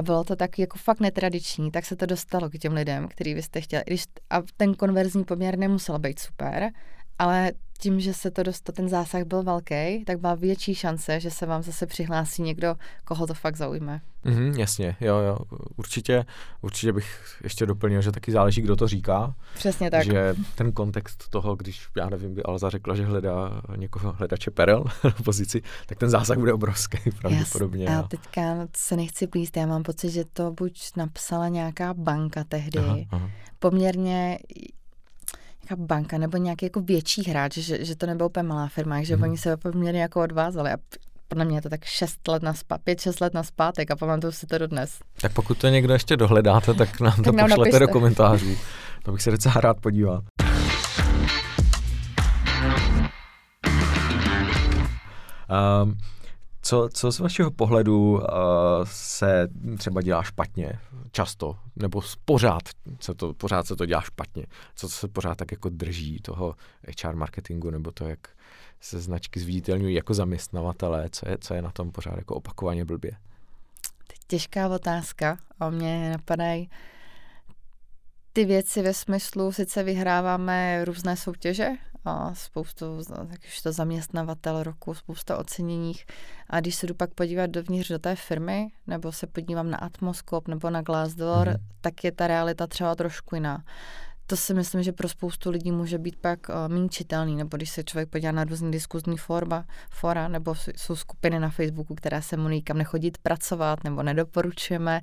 A bylo to tak jako fakt netradiční, tak se to dostalo k těm lidem, který vy jste chtěli. Když, a ten konverzní poměr nemusel být super, ale tím, že se to dostal, ten zásah byl velký, tak byla větší šance, že se vám zase přihlásí někdo, koho to fakt zaujme. Mm, jasně, jo, jo, určitě, určitě bych ještě doplnil, že taky záleží, kdo to říká. Přesně tak. Že ten kontext toho, když, já nevím, by Alza řekla, že hledá někoho, hledače perel na pozici, tak ten zásah bude obrovský pravděpodobně. Yes, a teďka se nechci plíst, já mám pocit, že to buď napsala nějaká banka tehdy, aha, aha. poměrně nějaká banka nebo nějaký jako větší hráč, že, že to nebyla úplně malá firma, že hmm. oni se poměrně jako odvázali a podle mě je to tak 6 let na spa, 5-6 let na zpátek a pamatuju si to dodnes. Tak pokud to někdo ještě dohledáte, tak nám to tak pošlete napište. do komentářů. To bych se docela rád podíval. Um, co, co z vašeho pohledu uh, se třeba dělá špatně často, nebo pořád se to, pořád se to dělá špatně? Co se pořád tak jako drží toho HR marketingu, nebo to, jak se značky zviditelňují jako zaměstnavatele, co je, co je na tom pořád jako opakovaně blbě? Těžká otázka. O mě napadají ty věci ve smyslu, sice vyhráváme různé soutěže, a spoustu, tak už to zaměstnavatel roku, spousta oceněních. A když se jdu pak podívat dovnitř do té firmy, nebo se podívám na Atmoskop nebo na Glassdoor, mm-hmm. tak je ta realita třeba trošku jiná. To si myslím, že pro spoustu lidí může být pak uh, méně čitelný, nebo když se člověk podívá na různý diskuzní forma, fora, nebo jsou skupiny na Facebooku, které se mu nikam nechodit pracovat, nebo nedoporučujeme.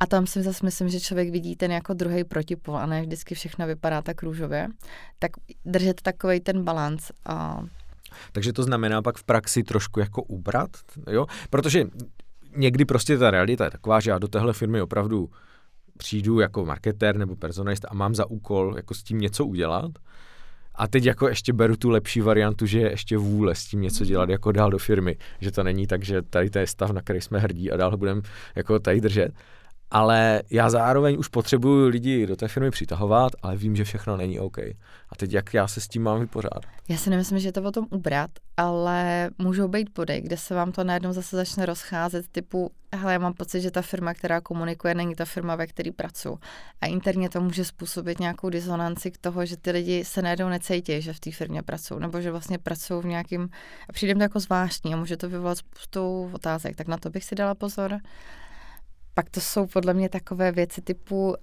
A tam si zase myslím, že člověk vidí ten jako druhý protipol a ne vždycky všechno vypadá tak růžově. Tak držet takový ten balans. A... Takže to znamená pak v praxi trošku jako ubrat, jo? Protože někdy prostě ta realita je taková, že já do téhle firmy opravdu přijdu jako marketér nebo personalist a mám za úkol jako s tím něco udělat. A teď jako ještě beru tu lepší variantu, že je ještě vůle s tím něco dělat jako dál do firmy. Že to není tak, že tady to je stav, na který jsme hrdí a dál budeme jako tady držet ale já zároveň už potřebuju lidi do té firmy přitahovat, ale vím, že všechno není OK. A teď jak já se s tím mám vypořádat? Já si nemyslím, že je to o tom ubrat, ale můžou být body, kde se vám to najednou zase začne rozcházet, typu, hele, já mám pocit, že ta firma, která komunikuje, není ta firma, ve které pracuji. A interně to může způsobit nějakou disonanci k toho, že ty lidi se najednou necítí, že v té firmě pracují, nebo že vlastně pracují v nějakým, a přijde to jako zvláštní a může to vyvolat spoustu otázek, tak na to bych si dala pozor. Pak to jsou podle mě takové věci typu, uh,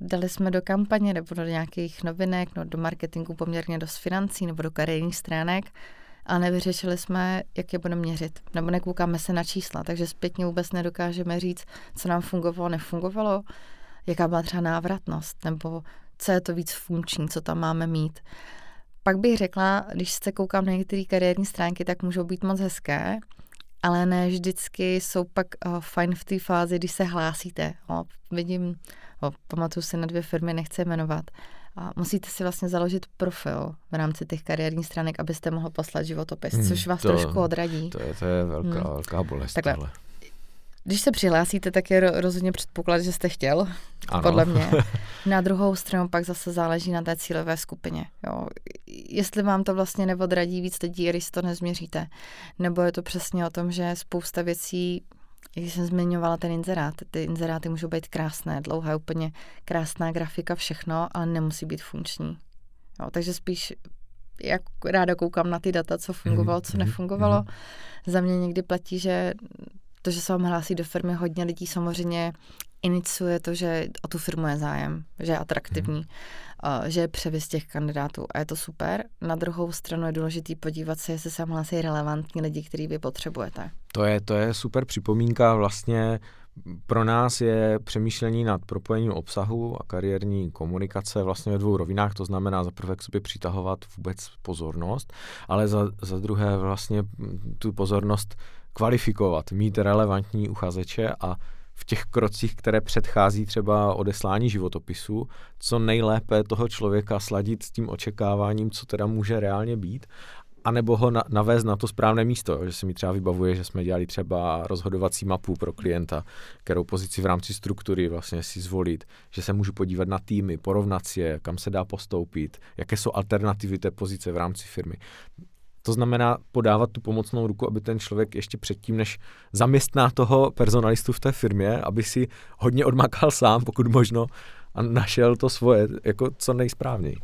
dali jsme do kampaně nebo do nějakých novinek, no do marketingu poměrně dost financí nebo do kariérních stránek a nevyřešili jsme, jak je budeme měřit. Nebo nekoukáme se na čísla, takže zpětně vůbec nedokážeme říct, co nám fungovalo, nefungovalo, jaká byla třeba návratnost, nebo co je to víc funkční, co tam máme mít. Pak bych řekla, když se koukám na některé kariérní stránky, tak můžou být moc hezké, ale ne vždycky jsou pak uh, fajn v té fázi, když se hlásíte. O, vidím, o, pamatuju si na dvě firmy, nechci jmenovat. A musíte si vlastně založit profil v rámci těch kariérních stránek, abyste mohl poslat životopis, hmm, což vás to, trošku odradí. To je, to je velká, hmm. velká bolest. Takhle, tohle. Když se přihlásíte, tak je rozhodně předpoklad, že jste chtěl, ano. podle mě. Na druhou stranu pak zase záleží na té cílové skupině. Jo. Jestli vám to vlastně neodradí víc lidí, když to nezměříte. Nebo je to přesně o tom, že spousta věcí, když jsem zmiňovala ten inzerát, ty inzeráty můžou být krásné, dlouhé, úplně krásná grafika, všechno, ale nemusí být funkční. Jo, takže spíš jak ráda koukám na ty data, co fungovalo, co mhm, nefungovalo. Mm-hmm. Za mě někdy platí, že to, že se vám hlásí do firmy hodně lidí, samozřejmě iniciuje to, že o tu firmu je zájem, že je atraktivní, hmm. že je převis těch kandidátů a je to super. Na druhou stranu je důležité podívat se, jestli se vám hlásí relevantní lidi, který vy potřebujete. To je, to je super připomínka. Vlastně pro nás je přemýšlení nad propojením obsahu a kariérní komunikace vlastně ve dvou rovinách, to znamená za prvé k sobě přitahovat vůbec pozornost, ale za, za druhé vlastně tu pozornost kvalifikovat, mít relevantní uchazeče a v těch krocích, které předchází třeba odeslání životopisu, co nejlépe toho člověka sladit s tím očekáváním, co teda může reálně být, anebo ho na, navést na to správné místo, že se mi třeba vybavuje, že jsme dělali třeba rozhodovací mapu pro klienta, kterou pozici v rámci struktury vlastně si zvolit, že se můžu podívat na týmy, porovnat si je, kam se dá postoupit, jaké jsou alternativy té pozice v rámci firmy To znamená podávat tu pomocnou ruku, aby ten člověk ještě předtím, než zaměstná toho personalistu v té firmě, aby si hodně odmakal sám, pokud možno, a našel to svoje, jako co nejsprávněji.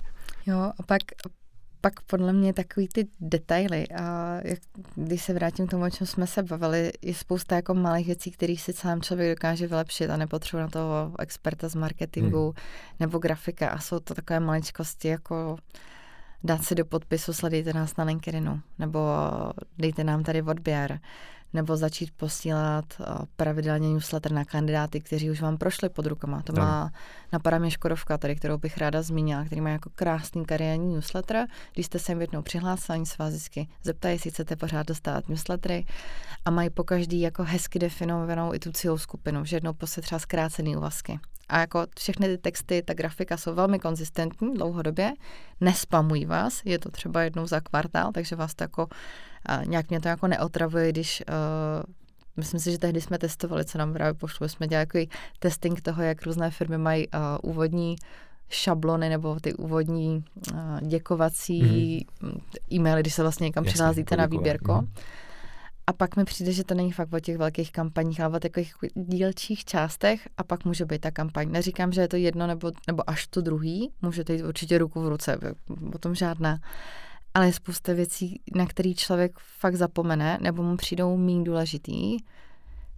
Jo, a pak, pak podle mě takový ty detaily a jak, když se vrátím k tomu, o čem jsme se bavili, je spousta jako malých věcí, které si sám člověk dokáže vylepšit a nepotřebuje na toho experta z marketingu hmm. nebo grafika a jsou to takové maličkosti jako dát si do podpisu, sledujte nás na LinkedInu, nebo dejte nám tady odběr, nebo začít posílat eh, pravidelně newsletter na kandidáty, kteří už vám prošli pod rukama. To má napadá mě Škodovka, tady, kterou bych ráda zmínila, který má jako krásný kariérní newsletter. Když jste se jim jednou přihlásili, oni se vás vždycky zeptají, jestli chcete pořád dostávat newslettery a mají po každý jako hezky definovanou i tu cílovou skupinu, že jednou prostě třeba zkrácený úvazky. A jako všechny ty texty, ta grafika jsou velmi konzistentní dlouhodobě, nespamují vás, je to třeba jednou za kvartál, takže vás to jako nějak mě to jako neotravuje, když uh, myslím si, že tehdy jsme testovali, co nám právě pošlo, jsme dělali takový testing toho, jak různé firmy mají uh, úvodní šablony nebo ty úvodní uh, děkovací mm-hmm. e-maily, když se vlastně někam přihlásíte na výběrko. Mm-hmm. A pak mi přijde, že to není fakt o těch velkých kampaních, ale o takových dílčích částech a pak může být ta kampaň. Neříkám, že je to jedno nebo, nebo až to druhý, můžete jít určitě ruku v ruce, o tom žádná ale je spousta věcí, na který člověk fakt zapomene nebo mu přijdou méně důležitý.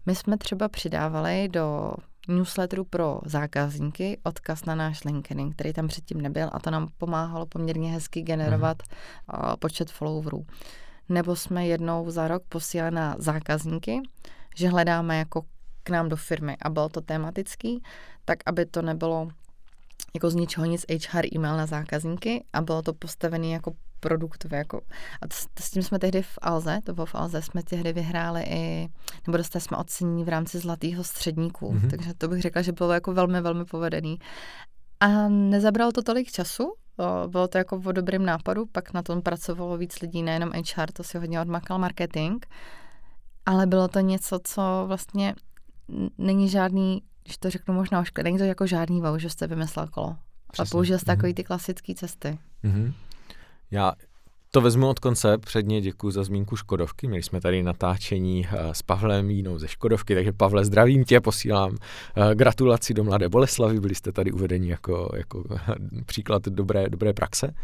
My jsme třeba přidávali do newsletteru pro zákazníky odkaz na náš LinkedIn, který tam předtím nebyl a to nám pomáhalo poměrně hezky generovat uh, počet followerů. Nebo jsme jednou za rok posílali na zákazníky, že hledáme jako k nám do firmy a bylo to tematický, tak aby to nebylo jako z ničeho nic HR e-mail na zákazníky a bylo to postavené jako produktové. Jako, a to, to, s tím jsme tehdy v Alze, to bylo v Alze, jsme tehdy vyhráli i, nebo dostali jsme ocenění v rámci Zlatého středníku, mm-hmm. takže to bych řekla, že bylo jako velmi, velmi povedený. A nezabralo to tolik času, bylo to jako o dobrým nápadu, pak na tom pracovalo víc lidí, nejenom HR, to si hodně odmakal marketing, ale bylo to něco, co vlastně není žádný, když to řeknu možná ošklid, není to jako žádný wow, že jste vymyslel kolo. Přesně. A použil jste mm-hmm. takový ty klasické cesty. Mm-hmm. Já to vezmu od konce. Předně děkuji za zmínku Škodovky. Měli jsme tady natáčení eh, s Pavlem Jínou ze Škodovky, takže Pavle, zdravím tě, posílám eh, gratulaci do Mladé Boleslavy. Byli jste tady uvedeni jako, jako příklad dobré, dobré praxe.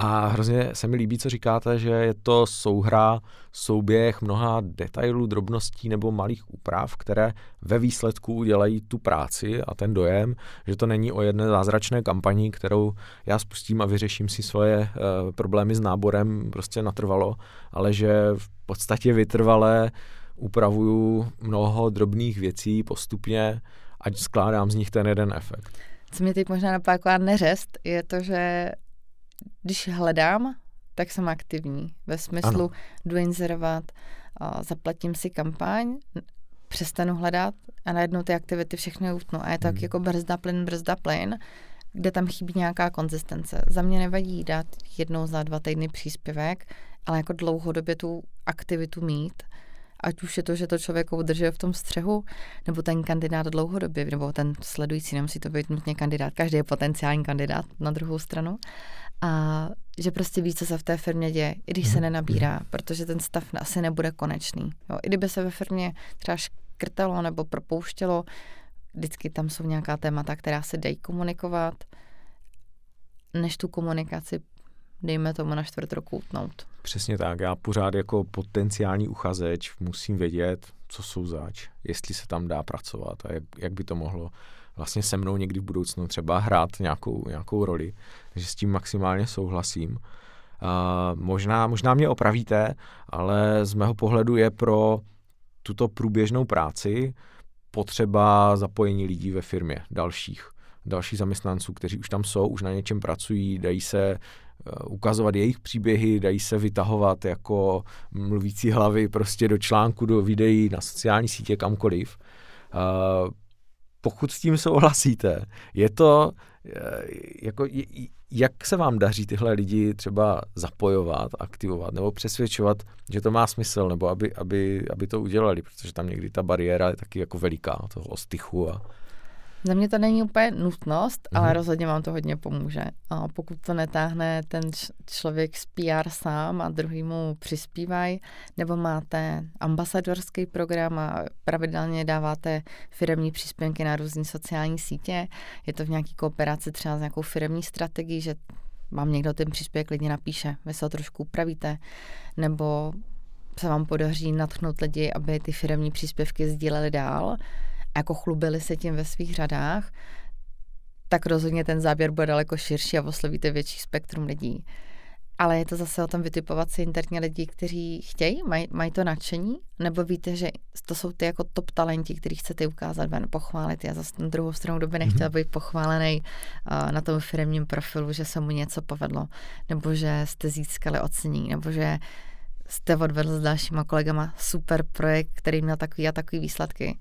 A hrozně se mi líbí, co říkáte, že je to souhra, souběh mnoha detailů, drobností nebo malých úprav, které ve výsledku udělají tu práci a ten dojem, že to není o jedné zázračné kampani, kterou já spustím a vyřeším si svoje uh, problémy s náborem prostě natrvalo, ale že v podstatě vytrvalé upravuju mnoho drobných věcí postupně, ať skládám z nich ten jeden efekt. Co mě teď možná napadá neřest, je to, že když hledám, tak jsem aktivní. Ve smyslu ano. jdu inzerovat, zaplatím si kampaň, přestanu hledat a najednou ty aktivity všechny utnu. A je to hmm. jako brzda plyn, brzda plyn, kde tam chybí nějaká konzistence. Za mě nevadí dát jednou za dva týdny příspěvek, ale jako dlouhodobě tu aktivitu mít ať už je to, že to člověk udrží v tom střehu, nebo ten kandidát dlouhodobě, nebo ten sledující, nemusí to být nutně kandidát, každý je potenciální kandidát na druhou stranu. A že prostě ví, co se v té firmě děje, i když se mhm. nenabírá, protože ten stav asi nebude konečný. Jo, I kdyby se ve firmě třeba škrtalo nebo propouštělo, vždycky tam jsou nějaká témata, která se dají komunikovat, než tu komunikaci dejme tomu na čtvrt roku utnout. Přesně tak. Já pořád jako potenciální uchazeč musím vědět, co jsou zač, jestli se tam dá pracovat a jak, jak by to mohlo vlastně se mnou někdy v budoucnu třeba hrát nějakou, nějakou roli. Takže s tím maximálně souhlasím. Uh, možná, možná mě opravíte, ale z mého pohledu je pro tuto průběžnou práci potřeba zapojení lidí ve firmě, dalších dalších zaměstnanců, kteří už tam jsou, už na něčem pracují, dají se Eh, ukazovat jejich příběhy, dají se vytahovat jako mluvící hlavy prostě do článku, do videí, na sociální sítě, kamkoliv. Eh, pokud s tím souhlasíte, je to, eh, jako, jak se vám daří tyhle lidi třeba zapojovat, aktivovat nebo přesvědčovat, že to má smysl, nebo aby, aby, aby to udělali, protože tam někdy ta bariéra je taky jako veliká, toho ostychu a Za mě to není úplně nutnost, mm-hmm. ale rozhodně vám to hodně pomůže. A pokud to netáhne ten člověk z PR sám a druhý mu přispívají, nebo máte ambasadorský program a pravidelně dáváte firmní příspěvky na různé sociální sítě, je to v nějaké kooperaci třeba s nějakou firmní strategií, že vám někdo ten příspěvek klidně napíše, vy se ho trošku upravíte, nebo se vám podaří natchnout lidi, aby ty firmní příspěvky sdíleli dál, jako chlubili se tím ve svých řadách, tak rozhodně ten záběr bude daleko širší a oslovíte větší spektrum lidí. Ale je to zase o tom vytipovat si interně lidi, kteří chtějí, mají, mají to nadšení, nebo víte, že to jsou ty jako top talenti, který chcete ukázat ven, pochválit. Já zase na druhou stranu doby nechtěla mhm. být pochválený uh, na tom firmním profilu, že se mu něco povedlo, nebo že jste získali ocení, nebo že jste odvedl s dalšíma kolegama super projekt, který měl takový a takový výsledky.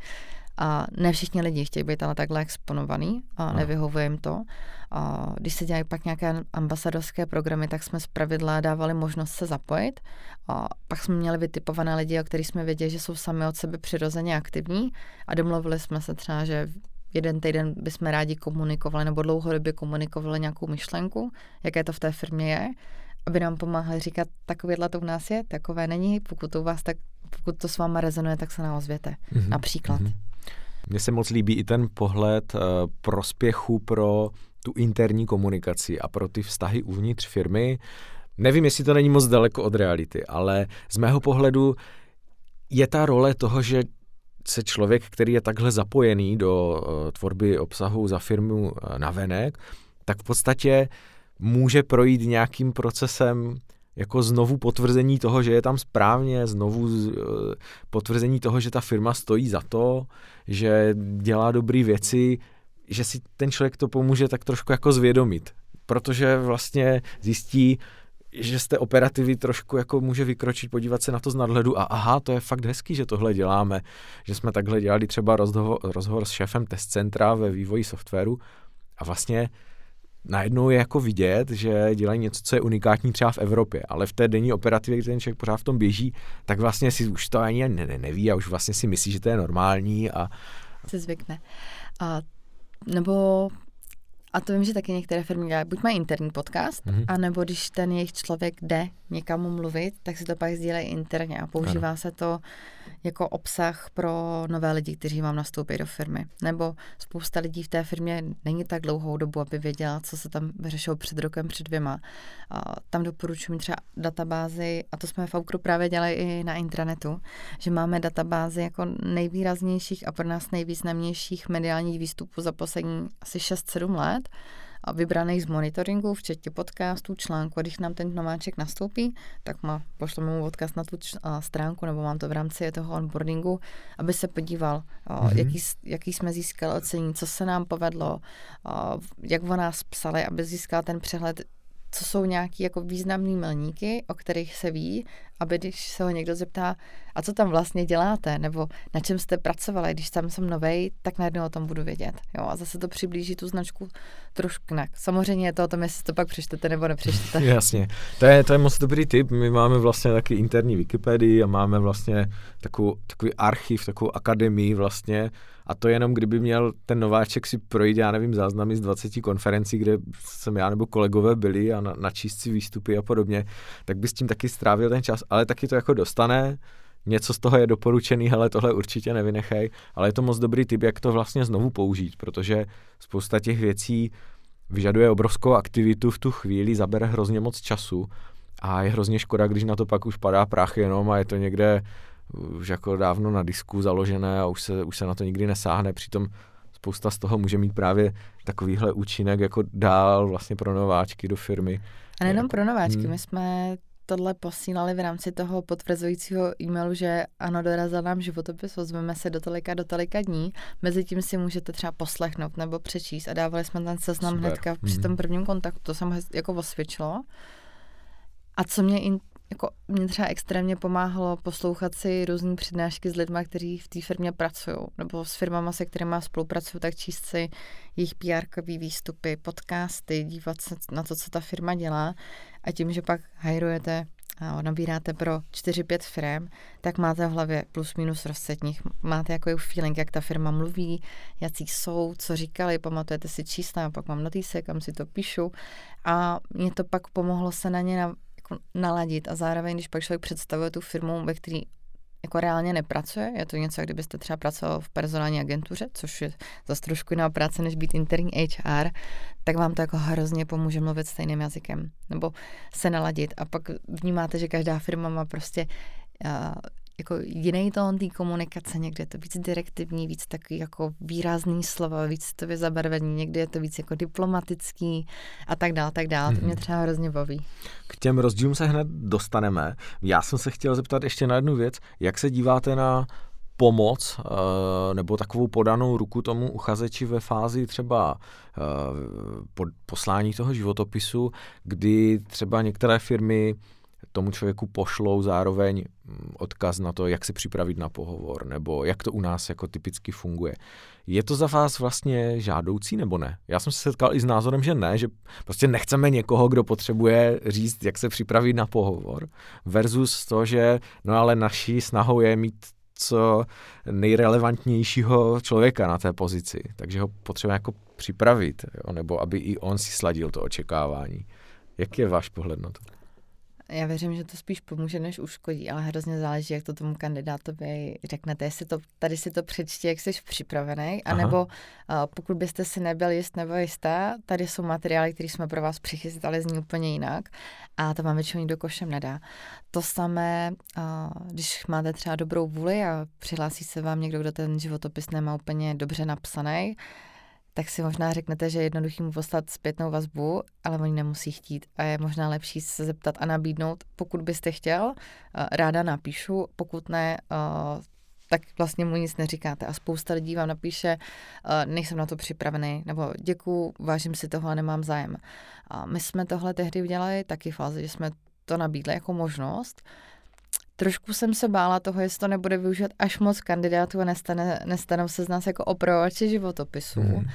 A ne všichni lidi chtějí být ale takhle exponovaný a no. nevyhovuje jim to. A když se dělají pak nějaké ambasadorské programy, tak jsme zpravidla dávali možnost se zapojit. A pak jsme měli vytipované lidi, o kterých jsme věděli, že jsou sami od sebe přirozeně aktivní a domluvili jsme se třeba, že jeden týden bychom rádi komunikovali nebo dlouhodobě komunikovali nějakou myšlenku, jaké to v té firmě je, aby nám pomáhali říkat, takovéhle to u nás je, takové není, pokud to u vás tak, pokud to s váma rezonuje, tak se nám ozvěte. Mm-hmm. Například. Mm-hmm. Mně se moc líbí i ten pohled uh, prospěchu pro tu interní komunikaci a pro ty vztahy uvnitř firmy. Nevím, jestli to není moc daleko od reality, ale z mého pohledu je ta role toho, že se člověk, který je takhle zapojený do uh, tvorby obsahu za firmu uh, navenek, tak v podstatě může projít nějakým procesem jako znovu potvrzení toho, že je tam správně, znovu eh, potvrzení toho, že ta firma stojí za to, že dělá dobré věci, že si ten člověk to pomůže tak trošku jako zvědomit. Protože vlastně zjistí, že z té operativy trošku jako může vykročit, podívat se na to z nadhledu a aha, to je fakt hezký, že tohle děláme, že jsme takhle dělali třeba rozhovor, rozhovor s šéfem test centra ve vývoji softwaru a vlastně najednou je jako vidět, že dělají něco, co je unikátní třeba v Evropě, ale v té denní operativě, kdy ten člověk pořád v tom běží, tak vlastně si už to ani ne, ne, neví a už vlastně si myslí, že to je normální a... Se zvykne. A, nebo a to vím, že taky některé firmy dělají, buď mají interní podcast, mm-hmm. anebo když ten jejich člověk jde někam mluvit, tak si to pak sdílejí interně a používá ano. se to jako obsah pro nové lidi, kteří vám nastoupí do firmy. Nebo spousta lidí v té firmě není tak dlouhou dobu, aby věděla, co se tam řešilo před rokem, před dvěma. A tam doporučuji mít třeba databázy, a to jsme v Aukru právě dělali i na intranetu, že máme databázy jako nejvýraznějších a pro nás nejvýznamnějších mediálních výstupů za poslední asi 6-7 let vybraných z monitoringu, včetně podcastů, článku. A když nám ten nováček nastoupí, tak má, pošleme mu odkaz na tu stránku, nebo mám to v rámci toho onboardingu, aby se podíval, mm-hmm. jaký, jaký jsme získali ocení, co se nám povedlo, jak o nás psali, aby získal ten přehled, co jsou nějaký jako významný milníky, o kterých se ví, aby když se ho někdo zeptá, a co tam vlastně děláte, nebo na čem jste pracovali, když tam jsem novej, tak najednou o tom budu vědět. Jo, a zase to přiblíží tu značku trošku jinak. Samozřejmě je to o tom, jestli to pak přečtete nebo nepřečtete. Jasně, to je, to je moc dobrý tip. My máme vlastně taky interní Wikipedii a máme vlastně takovou, takový archiv, takovou akademii vlastně, a to jenom, kdyby měl ten nováček si projít, já nevím, záznamy z 20 konferencí, kde jsem já nebo kolegové byli a na, načíst si výstupy a podobně, tak by s tím taky strávil ten čas, ale taky to jako dostane, něco z toho je doporučený, ale tohle určitě nevynechej, ale je to moc dobrý tip, jak to vlastně znovu použít, protože spousta těch věcí vyžaduje obrovskou aktivitu v tu chvíli, zabere hrozně moc času a je hrozně škoda, když na to pak už padá prach jenom a je to někde už jako dávno na disku založené a už se, už se na to nikdy nesáhne, přitom spousta z toho může mít právě takovýhle účinek jako dál vlastně pro nováčky do firmy. A nejenom pro nováčky, hmm. my jsme tohle posílali v rámci toho potvrzujícího e-mailu, že ano, dorazil nám životopis, ozveme se do tolika, do tolika dní. Mezitím si můžete třeba poslechnout nebo přečíst a dávali jsme ten seznam Super. hnedka při tom mhm. prvním kontaktu, to jsem jako osvědčilo. A co mě in, jako mě třeba extrémně pomáhalo poslouchat si různé přednášky s lidmi, kteří v té firmě pracují, nebo s firmama, se kterými spolupracuju, tak číst si jejich pr výstupy, podcasty, dívat se na to, co ta firma dělá a tím, že pak hajrujete a nabíráte pro 4-5 firm, tak máte v hlavě plus minus rozsetních. Máte jako feeling, jak ta firma mluví, jaký jsou, co říkali, pamatujete si čísla, pak mám notice, kam si to píšu a mě to pak pomohlo se na ně jako naladit a zároveň, když pak člověk představuje tu firmu, ve které jako reálně nepracuje. Je to něco, kdybyste třeba pracoval v personální agentuře, což je zase trošku jiná práce, než být interní HR, tak vám to jako hrozně pomůže mluvit stejným jazykem nebo se naladit. A pak vnímáte, že každá firma má prostě uh, jako jiný tón té komunikace, někdy je to víc direktivní, víc takový jako výrazný slova, víc to zabarvení, někdy je to víc jako diplomatický a tak dále, tak dále. Mm-hmm. To mě mhm. třeba hrozně baví. K těm rozdílům se hned dostaneme. Já jsem se chtěl zeptat ještě na jednu věc. Jak se díváte na pomoc eh, nebo takovou podanou ruku tomu uchazeči ve fázi třeba eh, poslání toho životopisu, kdy třeba některé firmy tomu člověku pošlou zároveň mm, odkaz na to, jak se připravit na pohovor, nebo jak to u nás jako typicky funguje. Je to za vás vlastně žádoucí nebo ne? Já jsem se setkal i s názorem, že ne, že prostě nechceme někoho, kdo potřebuje říct, jak se připravit na pohovor, versus to, že no ale naší snahou je mít co nejrelevantnějšího člověka na té pozici, takže ho potřebujeme jako připravit, jo? nebo aby i on si sladil to očekávání. Jak je váš pohled na to? Já věřím, že to spíš pomůže, než uškodí, ale hrozně záleží, jak to tomu kandidátovi řeknete. Jestli to, tady si to přečti, jak jsi připravený, anebo uh, pokud byste si nebyl jist nebo jistá, tady jsou materiály, které jsme pro vás přichystali, zní úplně jinak a to vám většinou nikdo košem nedá. To samé, uh, když máte třeba dobrou vůli a přihlásí se vám někdo, kdo ten životopis nemá úplně dobře napsaný, tak si možná řeknete, že je jednoduchý mu poslat zpětnou vazbu, ale oni nemusí chtít a je možná lepší se zeptat a nabídnout, pokud byste chtěl, eh, ráda napíšu, pokud ne, eh, tak vlastně mu nic neříkáte. A spousta lidí vám napíše, eh, nejsem na to připravený, nebo děkuju, vážím si toho a nemám zájem. A my jsme tohle tehdy udělali taky fázi, že jsme to nabídli jako možnost. Trošku jsem se bála toho, jestli to nebude využít až moc kandidátů a nestane, nestanou se z nás jako opravovači životopisů. Mm.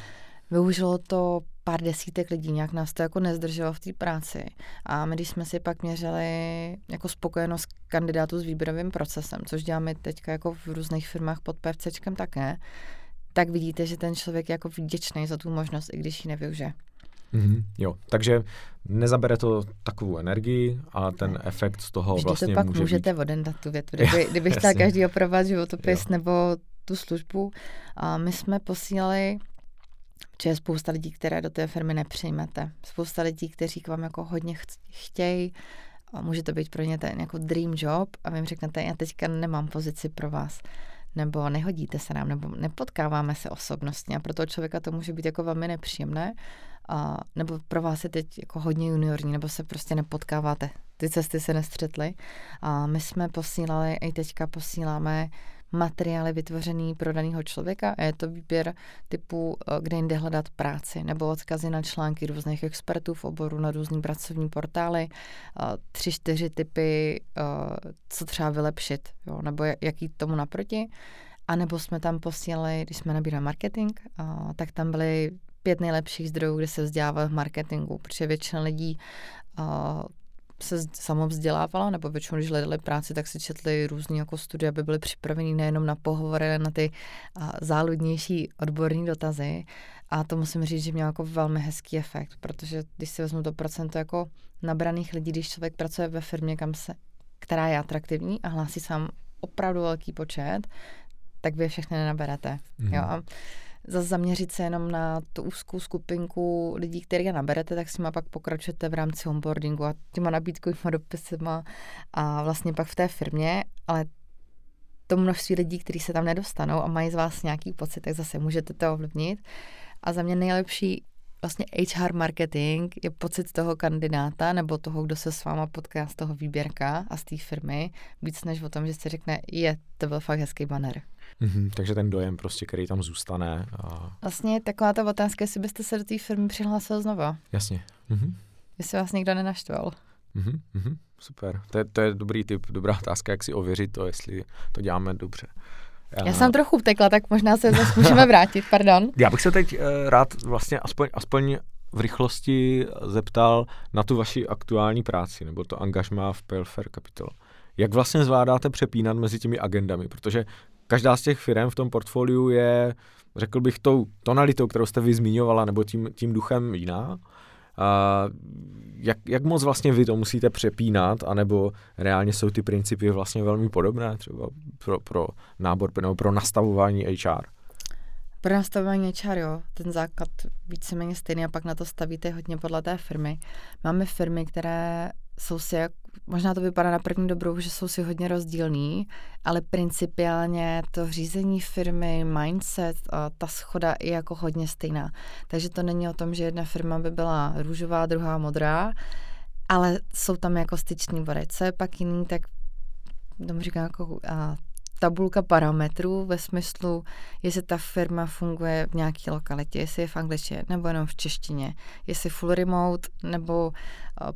Využilo to pár desítek lidí, nějak nás to jako nezdrželo v té práci. A my, když jsme si pak měřili jako spokojenost kandidátů s výběrovým procesem, což děláme teďka jako v různých firmách pod PFCčkem také, tak vidíte, že ten člověk je jako vděčný za tu možnost, i když ji nevyužije. Mm-hmm, jo, takže nezabere to takovou energii a ten efekt z toho Vždy vlastně to pak může můžete být... odendat tu větu, kdyby, kdyby chtěl každý opravovat životopis jo. nebo tu službu. A my jsme posílali že je spousta lidí, které do té firmy nepřijmete. Spousta lidí, kteří k vám jako hodně chtějí, a může to být pro ně ten jako dream job a vy jim řeknete, já teďka nemám pozici pro vás nebo nehodíte se nám, nebo nepotkáváme se osobnostně a pro toho člověka to může být jako velmi nepříjemné, a, nebo pro vás je teď jako hodně juniorní, nebo se prostě nepotkáváte, ty cesty se nestřetly. A my jsme posílali, i teďka posíláme materiály vytvořený pro daného člověka a je to výběr typu, eh, kde jinde hledat práci, nebo odkazy na články různých expertů v oboru na různý pracovní portály, tři, čtyři typy, eh, co třeba vylepšit, jo, nebo jaký tomu naproti. A nebo jsme tam posílali, když jsme nabírali marketing, tak tam byly pět nejlepších zdrojů, kde se vzdělává v marketingu, protože většina lidí se samovzdělávala, nebo většinou, když hledali práci, tak si četli různé jako studie, aby byly připraveny nejenom na pohovory, ale na ty a, záludnější odborní dotazy. A to musím říct, že měl jako velmi hezký efekt, protože když si vezmu to procento jako nabraných lidí, když člověk pracuje ve firmě, kam se, která je atraktivní a hlásí sám opravdu velký počet, tak vy všechny nenaberete. Mm-hmm. Jo? A zase zaměřit se jenom na tu úzkou skupinku lidí, které naberete, tak s nimi pak pokračujete v rámci onboardingu a těma nabídkovými dopisama a vlastně pak v té firmě, ale to množství lidí, kteří se tam nedostanou a mají z vás nějaký pocit, tak zase můžete to ovlivnit. A za mě nejlepší vlastně HR marketing je pocit toho kandidáta nebo toho, kdo se s váma potká z toho výběrka a z té firmy, víc než o tom, že se řekne, je, to byl fakt hezký banner. Mm-hmm, takže ten dojem prostě, který tam zůstane. A... Vlastně taková ta otázka, jestli byste se do té firmy přihlásil znova. Jasně. Mm-hmm. Jestli vás někdo nenaštval. Mm-hmm, mm-hmm, super. To je, to je dobrý tip, dobrá otázka, jak si ověřit to, jestli to děláme dobře. Já, Já jsem trochu utekla, tak možná se zase můžeme vrátit, pardon. Já bych se teď uh, rád vlastně aspoň, aspoň v rychlosti zeptal na tu vaši aktuální práci, nebo to angažmá v PLFR Capital. Jak vlastně zvládáte přepínat mezi těmi agendami? Protože každá z těch firm v tom portfoliu je, řekl bych, tou tonalitou, kterou jste vy zmiňovala, nebo tím, tím duchem jiná. A jak, jak moc vlastně vy to musíte přepínat, anebo reálně jsou ty principy vlastně velmi podobné třeba pro, pro nábor nebo pro nastavování HR? Pro nastavování HR, jo, ten základ víceméně stejný a pak na to stavíte hodně podle té firmy. Máme firmy, které jsou si, jak, možná to vypadá na první dobrou, že jsou si hodně rozdílný, ale principiálně to řízení firmy, mindset, a ta schoda je jako hodně stejná. Takže to není o tom, že jedna firma by byla růžová, druhá modrá, ale jsou tam jako styční body. Co je pak jiný, tak tomu říkám jako a, tabulka parametrů ve smyslu, jestli ta firma funguje v nějaké lokalitě, jestli je v angličtině nebo jenom v češtině, jestli full remote nebo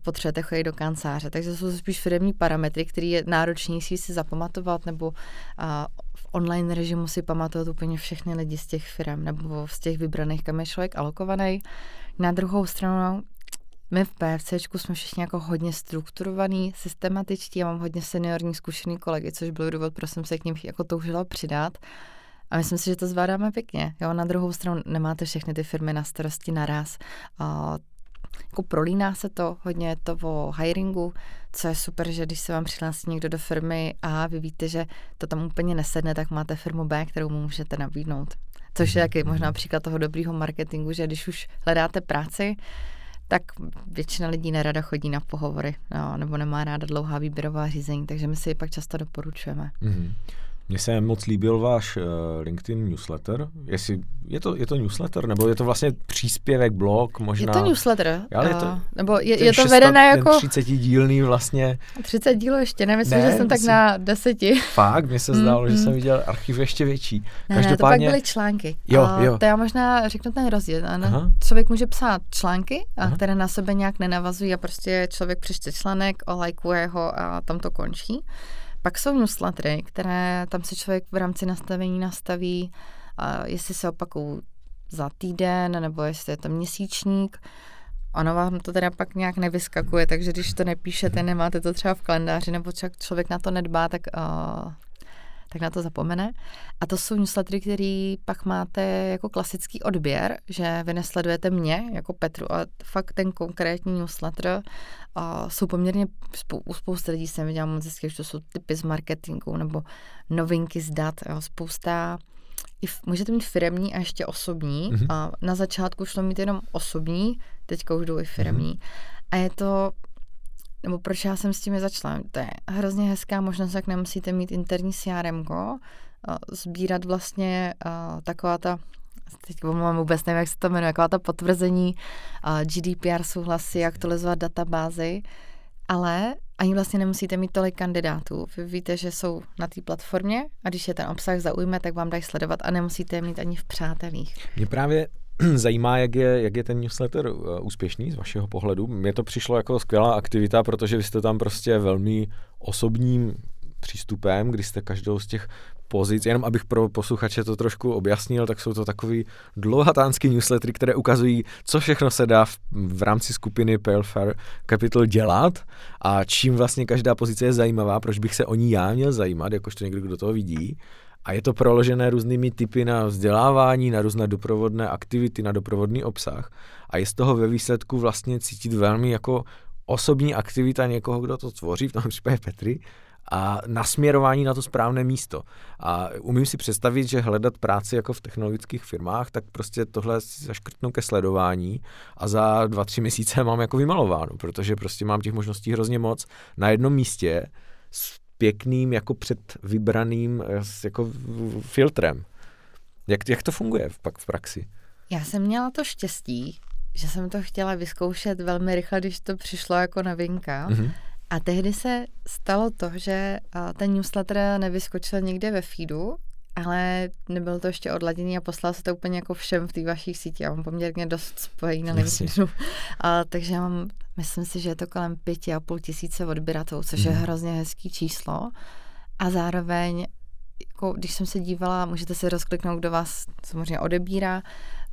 potřebujete chodit do kanceláře. Takže to jsou spíš firmní parametry, které je náročnější si zapamatovat nebo v online režimu si pamatovat úplně všechny lidi z těch firm nebo z těch vybraných, kam je člověk alokovaný. Na druhou stranu my v PFC jsme všichni jako hodně strukturovaný, systematičtí, já mám hodně seniorní zkušený kolegy, což byl důvod, proč jsem se k ním jako toužila přidat. A myslím si, že to zvládáme pěkně. Jo, na druhou stranu nemáte všechny ty firmy na starosti naraz. A jako prolíná se to, hodně je to o hiringu, co je super, že když se vám přihlásí někdo do firmy a vy víte, že to tam úplně nesedne, tak máte firmu B, kterou mu můžete nabídnout. Což je taky možná příklad toho dobrýho marketingu, že když už hledáte práci, tak většina lidí nerada chodí na pohovory no, nebo nemá ráda dlouhá výběrová řízení, takže my si ji pak často doporučujeme. Mm-hmm. Mně se moc líbil váš uh, LinkedIn newsletter. Jestli, je, to, je to newsletter, nebo je to vlastně příspěvek, blog, možná? Je to newsletter. Ale je to, uh, nebo je, je to vedené jako... 30 dílný vlastně. 30 dílů ještě, ne, myslím, ne, že jsem myslím, tak na deseti. Fakt, mně se zdálo, mm, že jsem viděl archiv ještě větší. Ne, Každopádně... ne, to pak byly články. Jo, jo. To já možná řeknu ten rozdíl. Aha. Člověk může psát články, a které na sebe nějak nenavazují a prostě člověk přečte článek, olajkuje ho a tam to končí. Pak jsou newslettery, které tam si člověk v rámci nastavení nastaví, jestli se opakují za týden, nebo jestli je to měsíčník. Ono vám to teda pak nějak nevyskakuje, takže když to nepíšete, nemáte to třeba v kalendáři, nebo člověk na to nedbá, tak uh, tak na to zapomene. A to jsou newslettery, který pak máte jako klasický odběr, že vy nesledujete mě jako Petru, ale fakt ten konkrétní newsletter a jsou poměrně, u spousty lidí jsem viděla moc hezky, že to jsou typy z marketingu nebo novinky z dat, jo, spousta i v, můžete mít firemní a ještě osobní. Mm-hmm. A na začátku šlo mít jenom osobní, teďka už jdou i firemní. Mm-hmm. A je to nebo proč já jsem s tím začala. To je hrozně hezká možnost, jak nemusíte mít interní CRM, sbírat vlastně taková ta teď mám vůbec nevím, jak se to jmenuje, taková ta potvrzení GDPR souhlasy, aktualizovat databázy, ale ani vlastně nemusíte mít tolik kandidátů. Vy víte, že jsou na té platformě a když je ten obsah zaujme, tak vám dají sledovat a nemusíte je mít ani v přátelích. Mě právě zajímá, jak je, jak je ten newsletter uh, úspěšný z vašeho pohledu. Mně to přišlo jako skvělá aktivita, protože vy jste tam prostě velmi osobním přístupem, kdy jste každou z těch pozic, jenom abych pro posluchače to trošku objasnil, tak jsou to takový dlouhatánský newslettery, které ukazují, co všechno se dá v, v rámci skupiny Pale Capital dělat a čím vlastně každá pozice je zajímavá, proč bych se o ní já měl zajímat, jakožto někdo, kdo toho vidí. A je to proložené různými typy na vzdělávání, na různé doprovodné aktivity, na doprovodný obsah. A je z toho ve výsledku vlastně cítit velmi jako osobní aktivita někoho, kdo to tvoří, v tom případě Petry, a nasměrování na to správné místo. A umím si představit, že hledat práci jako v technologických firmách, tak prostě tohle si zaškrtnu ke sledování a za dva, tři měsíce mám jako vymalováno, protože prostě mám těch možností hrozně moc na jednom místě s pěkným jako před vybraným jako filtrem. Jak, jak to funguje pak v praxi? Já jsem měla to štěstí, že jsem to chtěla vyzkoušet velmi rychle, když to přišlo jako novinka. Mm-hmm. A tehdy se stalo to, že ten newsletter nevyskočil někde ve feedu, ale nebylo to ještě odladěný a poslal se to úplně jako všem v té vaší síti. Já mám poměrně dost spojení na LinkedInu. A, takže já mám, myslím si, že je to kolem pěti a půl tisíce odběratelů, což mm. je mhm. hrozně hezký číslo. A zároveň jako, když jsem se dívala, můžete se rozkliknout, kdo vás samozřejmě odebírá,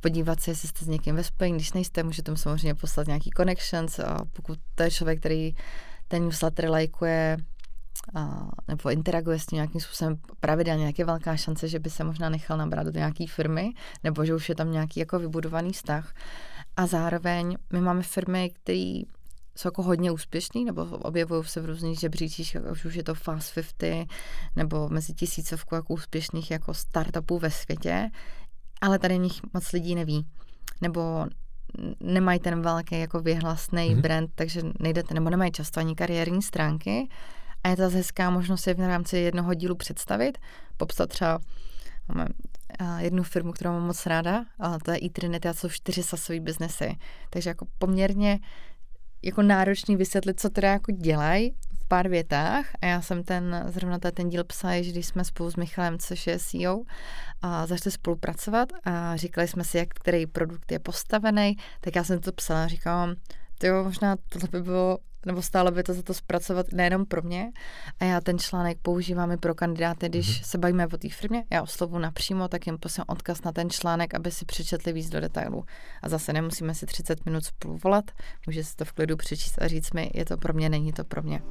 podívat se, jestli jste s někým ve spojení, když nejste, můžete mu samozřejmě poslat nějaký connections, a pokud to je člověk, který ten newsletter lajkuje, a, nebo interaguje s tím nějakým způsobem pravidelně, jak je velká šance, že by se možná nechal nabrat do nějaké firmy, nebo že už je tam nějaký jako vybudovaný vztah. A zároveň my máme firmy, které jsou jako hodně úspěšný, nebo objevují se v různých žebříčích, už, už je to Fast 50, nebo mezi tisícovku jako úspěšných jako startupů ve světě, ale tady nich moc lidí neví. Nebo nemají ten velký jako vyhlasný mm-hmm. brand, takže nejdete, nebo nemají často ani kariérní stránky. A je to zase hezká možnost si v rámci jednoho dílu představit, popsat třeba máme jednu firmu, kterou mám moc ráda, a to je e-Trinity a jsou čtyři sasové biznesy. Takže jako poměrně jako náročný vysvětlit, co teda jako dělají v pár větách a já jsem ten, zrovna ten díl psala, že když jsme spolu s Michalem, což je CEO, a začali spolupracovat a říkali jsme si, jak který produkt je postavený, tak já jsem to psala a říkala, to jo, možná tohle by bylo nebo stále by to za to zpracovat nejenom pro mě. A já ten článek používám i pro kandidáty, když mm-hmm. se bavíme o té firmě, já oslovu napřímo, tak jim posím odkaz na ten článek, aby si přečetli víc do detailu. A zase nemusíme si 30 minut spolu volat, může si to v klidu přečíst a říct mi, je to pro mě, není to pro mě.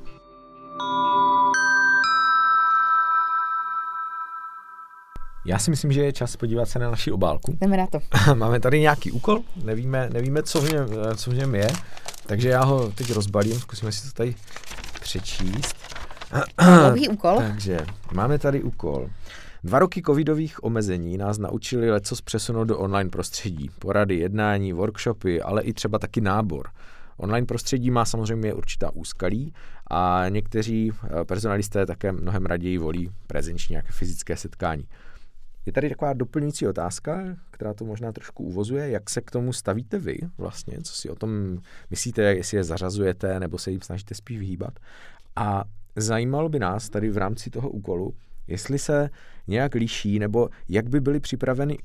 Já si myslím, že je čas podívat se na naši obálku. Jdeme na to. Máme tady nějaký úkol, nevíme, nevíme co, v něm, co v něm je, takže já ho teď rozbalím, zkusíme si to tady přečíst. Dlouhý úkol. Takže máme tady úkol. Dva roky covidových omezení nás naučili leco přesunout do online prostředí. Porady, jednání, workshopy, ale i třeba taky nábor. Online prostředí má samozřejmě určitá úskalí a někteří eh, personalisté také mnohem raději volí prezenční nějaké fyzické setkání. Je tady taková doplňující otázka, která to možná trošku uvozuje. Jak se k tomu stavíte vy vlastně? Co si o tom myslíte, jestli je zařazujete nebo se jim snažíte spíš vyhýbat? A zajímalo by nás tady v rámci toho úkolu, jestli se nějak liší nebo jak by byly připraveny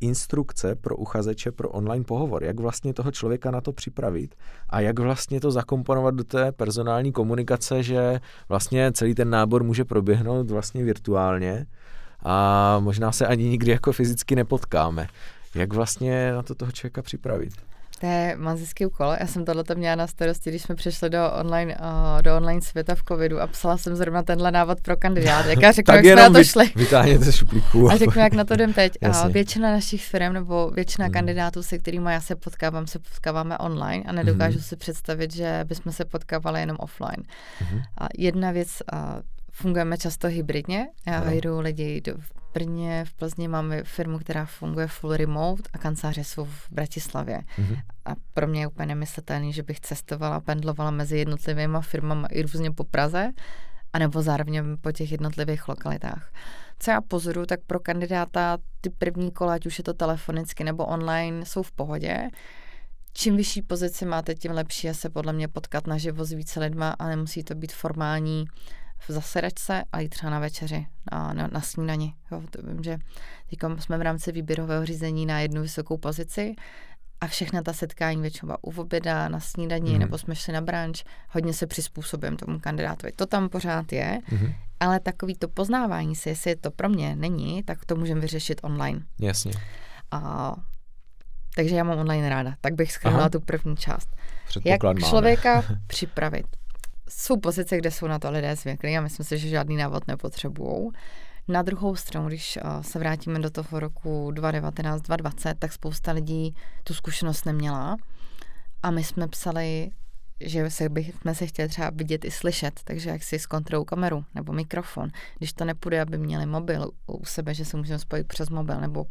instrukce pro uchazeče pro online pohovor, jak vlastně toho člověka na to připravit a jak vlastně to zakomponovat do té personální komunikace, že vlastně celý ten nábor může proběhnout vlastně virtuálně a možná se ani nikdy jako fyzicky nepotkáme. Jak vlastně na to toho člověka připravit? To je mazijský úkol. Já jsem tohle měla na starosti, když jsme přešli do online, uh, do online světa v covidu a psala jsem zrovna tenhle návod pro kandidát. Jak já řeknu, jak jsme na to šli. Vytáhněte šuplíku. A řeknu, jak na to jdem teď. A většina našich firm nebo většina hmm. kandidátů, se kterými já se potkávám, se potkáváme online a nedokážu hmm. si představit, že bychom se potkávali jenom offline. Hmm. A jedna věc, uh, fungujeme často hybridně. Já no. jedu lidi do, v Brně, v Plzni máme firmu, která funguje full remote a kanceláře jsou v Bratislavě. Mm-hmm. A pro mě je úplně nemyslitelný, že bych cestovala, pendlovala mezi jednotlivými firmami i různě po Praze, anebo zároveň po těch jednotlivých lokalitách. Co já pozoru, tak pro kandidáta ty první kola, ať už je to telefonicky nebo online, jsou v pohodě. Čím vyšší pozici máte, tím lepší je se podle mě potkat naživo s více lidma a nemusí to být formální v zasedačce a jít třeba na večeři, na, na, na snídani. Jo, to vím, že teď jsme v rámci výběrového řízení na jednu vysokou pozici a všechna ta setkání většinou u oběda, na snídaní, mm. nebo jsme šli na branč, hodně se přizpůsobím tomu kandidátovi. To tam pořád je, mm. ale takový to poznávání si, jestli je to pro mě není, tak to můžeme vyřešit online. Jasně. A, takže já mám online ráda, tak bych schrnula tu první část. Jak člověka připravit jsou pozice, kde jsou na to lidé zvyklí a myslím si, že žádný návod nepotřebují. Na druhou stranu, když uh, se vrátíme do toho roku 2019-2020, tak spousta lidí tu zkušenost neměla a my jsme psali, že se bychom se chtěli třeba vidět i slyšet, takže jak si zkontrolují kameru nebo mikrofon. Když to nepůjde, aby měli mobil u sebe, že se můžeme spojit přes mobil, nebo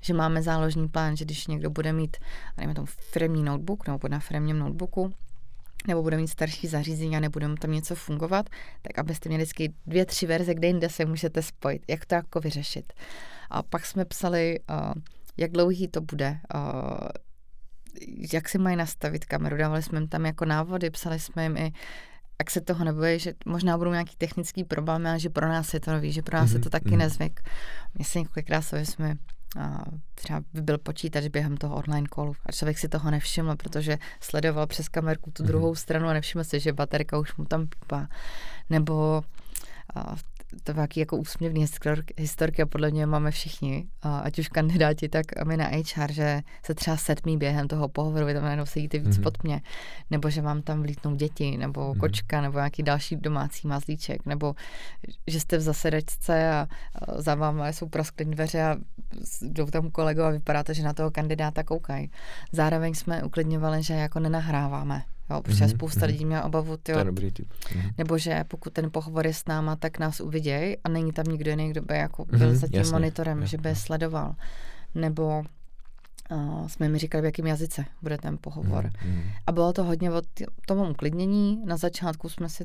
že máme záložní plán, že když někdo bude mít, nevím, tomu firmní notebook nebo na firmním notebooku, nebo bude mít starší zařízení a nebude mu tam něco fungovat, tak abyste měli vždycky dvě, tři verze, kde jinde se můžete spojit. Jak to jako vyřešit? A pak jsme psali, uh, jak dlouhý to bude, uh, jak si mají nastavit kameru. Dávali jsme jim tam jako návody, psali jsme jim i, jak se toho nebojí, že možná budou nějaký technický problémy, ale že pro nás je to nový, že pro nás mm-hmm. je to taky mm-hmm. nezvyk. Mně se několikrát jsme a třeba by byl počítač během toho online callu a člověk si toho nevšiml, protože sledoval přes kamerku tu mhm. druhou stranu a nevšiml si, že baterka už mu tam pípá. Nebo to nějaký jako úsměvný historky a podle mě máme všichni, a ať už kandidáti, tak my na HR, že se třeba setmí během toho pohovoru, vy tam najednou sedíte víc mm-hmm. pod mě, nebo že vám tam vlítnou děti, nebo mm-hmm. kočka, nebo nějaký další domácí mazlíček, nebo že jste v zasedačce a za váma jsou prasklý dveře a jdou tam kolego a vypadá to, že na toho kandidáta koukají. Zároveň jsme uklidňovali, že jako nenahráváme. Jo, protože mm-hmm. spousta mm-hmm. lidí měla obavu, tyjo, to je dobrý typ. Mm-hmm. nebo že pokud ten pohovor je s náma, tak nás uviděj a není tam nikdo jiný, kdo by jako byl mm-hmm, za tím jasně, monitorem, jasně. že by je sledoval. Nebo uh, jsme mi říkali, v jakém jazyce bude ten pohovor. Mm-hmm. A bylo to hodně o tom uklidnění. Na začátku jsme si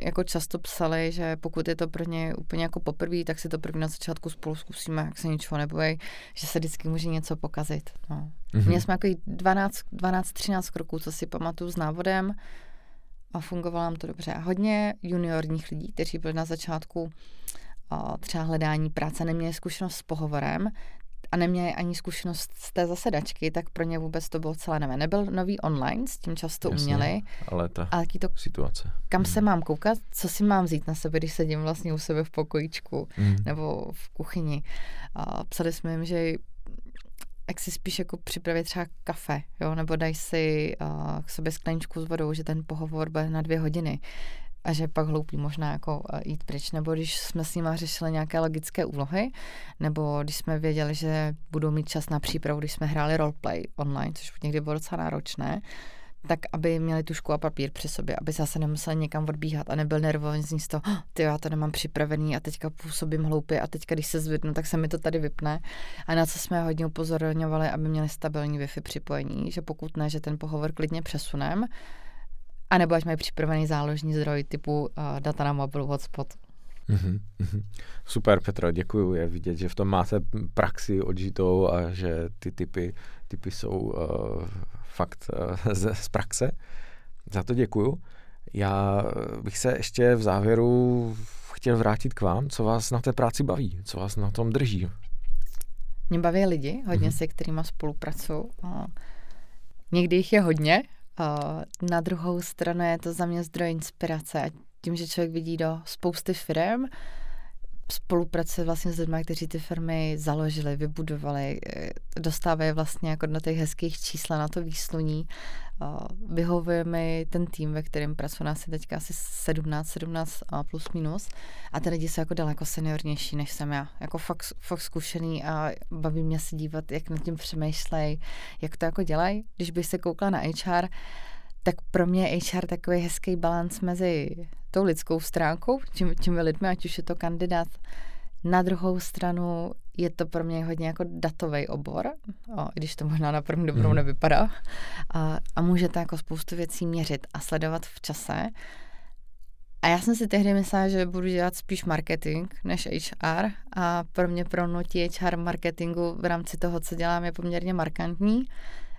jako často psali, že pokud je to pro ně úplně jako poprvé, tak si to první na začátku spolu zkusíme, jak se ničeho nebojí, že se vždycky může něco pokazit. No. Mm-hmm. Měli jsme jako 12, 12-13 kroků, co si pamatuju s návodem a fungovalo nám to dobře. A hodně juniorních lidí, kteří byli na začátku třeba hledání práce, neměli zkušenost s pohovorem, a neměli ani zkušenost z té zasedačky, tak pro ně vůbec to bylo celé nové. Nebyl nový online, s tím často Jasně, uměli. Ale ta ale to, situace. Kam hmm. se mám koukat, co si mám vzít na sebe, když sedím vlastně u sebe v pokojíčku hmm. nebo v kuchyni. A psali jsme jim, že jak si spíš jako připravit třeba kafe, jo, nebo daj si uh, k sobě skleničku s vodou, že ten pohovor bude na dvě hodiny a že pak hloupý možná jako eh, jít pryč. Nebo když jsme s nimi řešili nějaké logické úlohy, nebo když jsme věděli, že budou mít čas na přípravu, když jsme hráli roleplay online, což někdy bylo docela náročné, tak aby měli tušku a papír při sobě, aby zase nemuseli někam odbíhat a nebyl nervózní z toho, oh, ty já to nemám připravený a teďka působím hloupě a teďka, když se zvednu, tak se mi to tady vypne. A na co jsme hodně upozorňovali, aby měli stabilní Wi-Fi připojení, že pokud ne, že ten pohovor klidně přesunem, a nebo ať mají připravený záložní zdroj typu uh, data na mobilu hotspot. Mm-hmm. Super, Petro, děkuji. Je vidět, že v tom máte praxi odžitou a že ty typy, typy jsou uh, fakt uh, z, z praxe. Za to děkuju. Já bych se ještě v závěru chtěl vrátit k vám. Co vás na té práci baví? Co vás na tom drží? Mě baví lidi, hodně mm-hmm. se kterými spolupracuju. Někdy jich je hodně, na druhou stranu je to za mě zdroj inspirace a tím, že člověk vidí do spousty firm, spolupracuje vlastně s lidmi, kteří ty firmy založili, vybudovali, eh, dostávají vlastně jako na těch hezkých čísla na to výsluní. Vyhovuje mi ten tým, ve kterém pracuje nás je teďka asi 17, 17 plus minus a ty lidi jsou jako daleko seniornější, než jsem já. Jako fakt, fakt zkušený a baví mě se dívat, jak nad tím přemýšlej, jak to jako dělají. Když bych se koukla na HR, tak pro mě je HR takový hezký balans mezi tou lidskou stránkou, tím, těmi lidmi, ať už je to kandidát. Na druhou stranu je to pro mě hodně jako datový obor, o, i když to možná na první dobrou mm. nevypadá. A, a můžete jako spoustu věcí měřit a sledovat v čase. A já jsem si tehdy myslela, že budu dělat spíš marketing než HR a pro mě pronutí HR marketingu v rámci toho, co dělám, je poměrně markantní.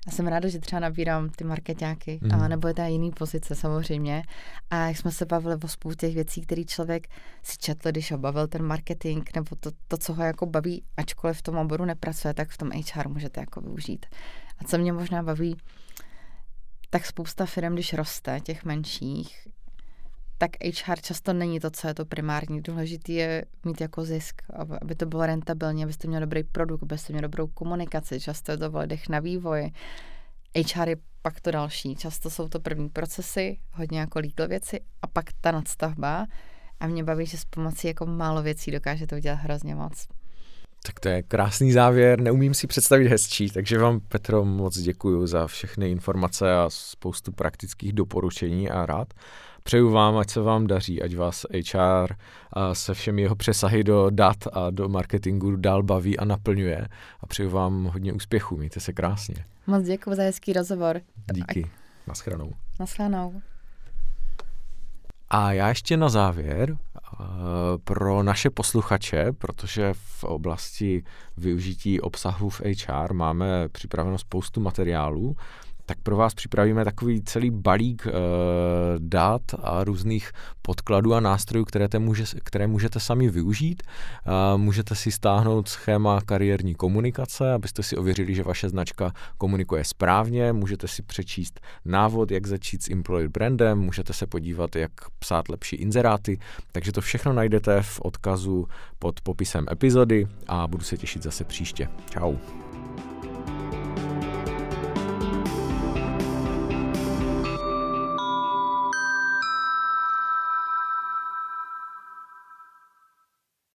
A jsem ráda, že třeba nabírám ty marketáky, mm. a nebo je to jiný pozice samozřejmě. A jak jsme se bavili o spoustě těch věcí, které člověk si četl, když obavil ten marketing, nebo to, to, co ho jako baví, ačkoliv v tom oboru nepracuje, tak v tom HR můžete jako využít. A co mě možná baví, tak spousta firm, když roste, těch menších, tak HR často není to, co je to primární. Důležitý je mít jako zisk, aby to bylo rentabilní, abyste měli dobrý produkt, abyste měli dobrou komunikaci. Často je to v na vývoji. HR je pak to další. Často jsou to první procesy, hodně jako legal věci a pak ta nadstavba. A mě baví, že s pomocí jako málo věcí dokáže to udělat hrozně moc. Tak to je krásný závěr, neumím si představit hezčí, takže vám Petro moc děkuji za všechny informace a spoustu praktických doporučení a rád. Přeju vám, ať se vám daří, ať vás HR a se všemi jeho přesahy do dat a do marketingu dál baví a naplňuje. A přeju vám hodně úspěchů, mějte se krásně. Moc děkuji za hezký rozhovor. Díky. Naschranou. Naschranou. A já ještě na závěr pro naše posluchače, protože v oblasti využití obsahu v HR máme připraveno spoustu materiálů, tak pro vás připravíme takový celý balík e, dat a různých podkladů a nástrojů, které, te může, které můžete sami využít. E, můžete si stáhnout schéma kariérní komunikace, abyste si ověřili, že vaše značka komunikuje správně. Můžete si přečíst návod, jak začít s employer brandem, můžete se podívat, jak psát lepší inzeráty. Takže to všechno najdete v odkazu pod popisem epizody a budu se těšit zase příště. Ciao.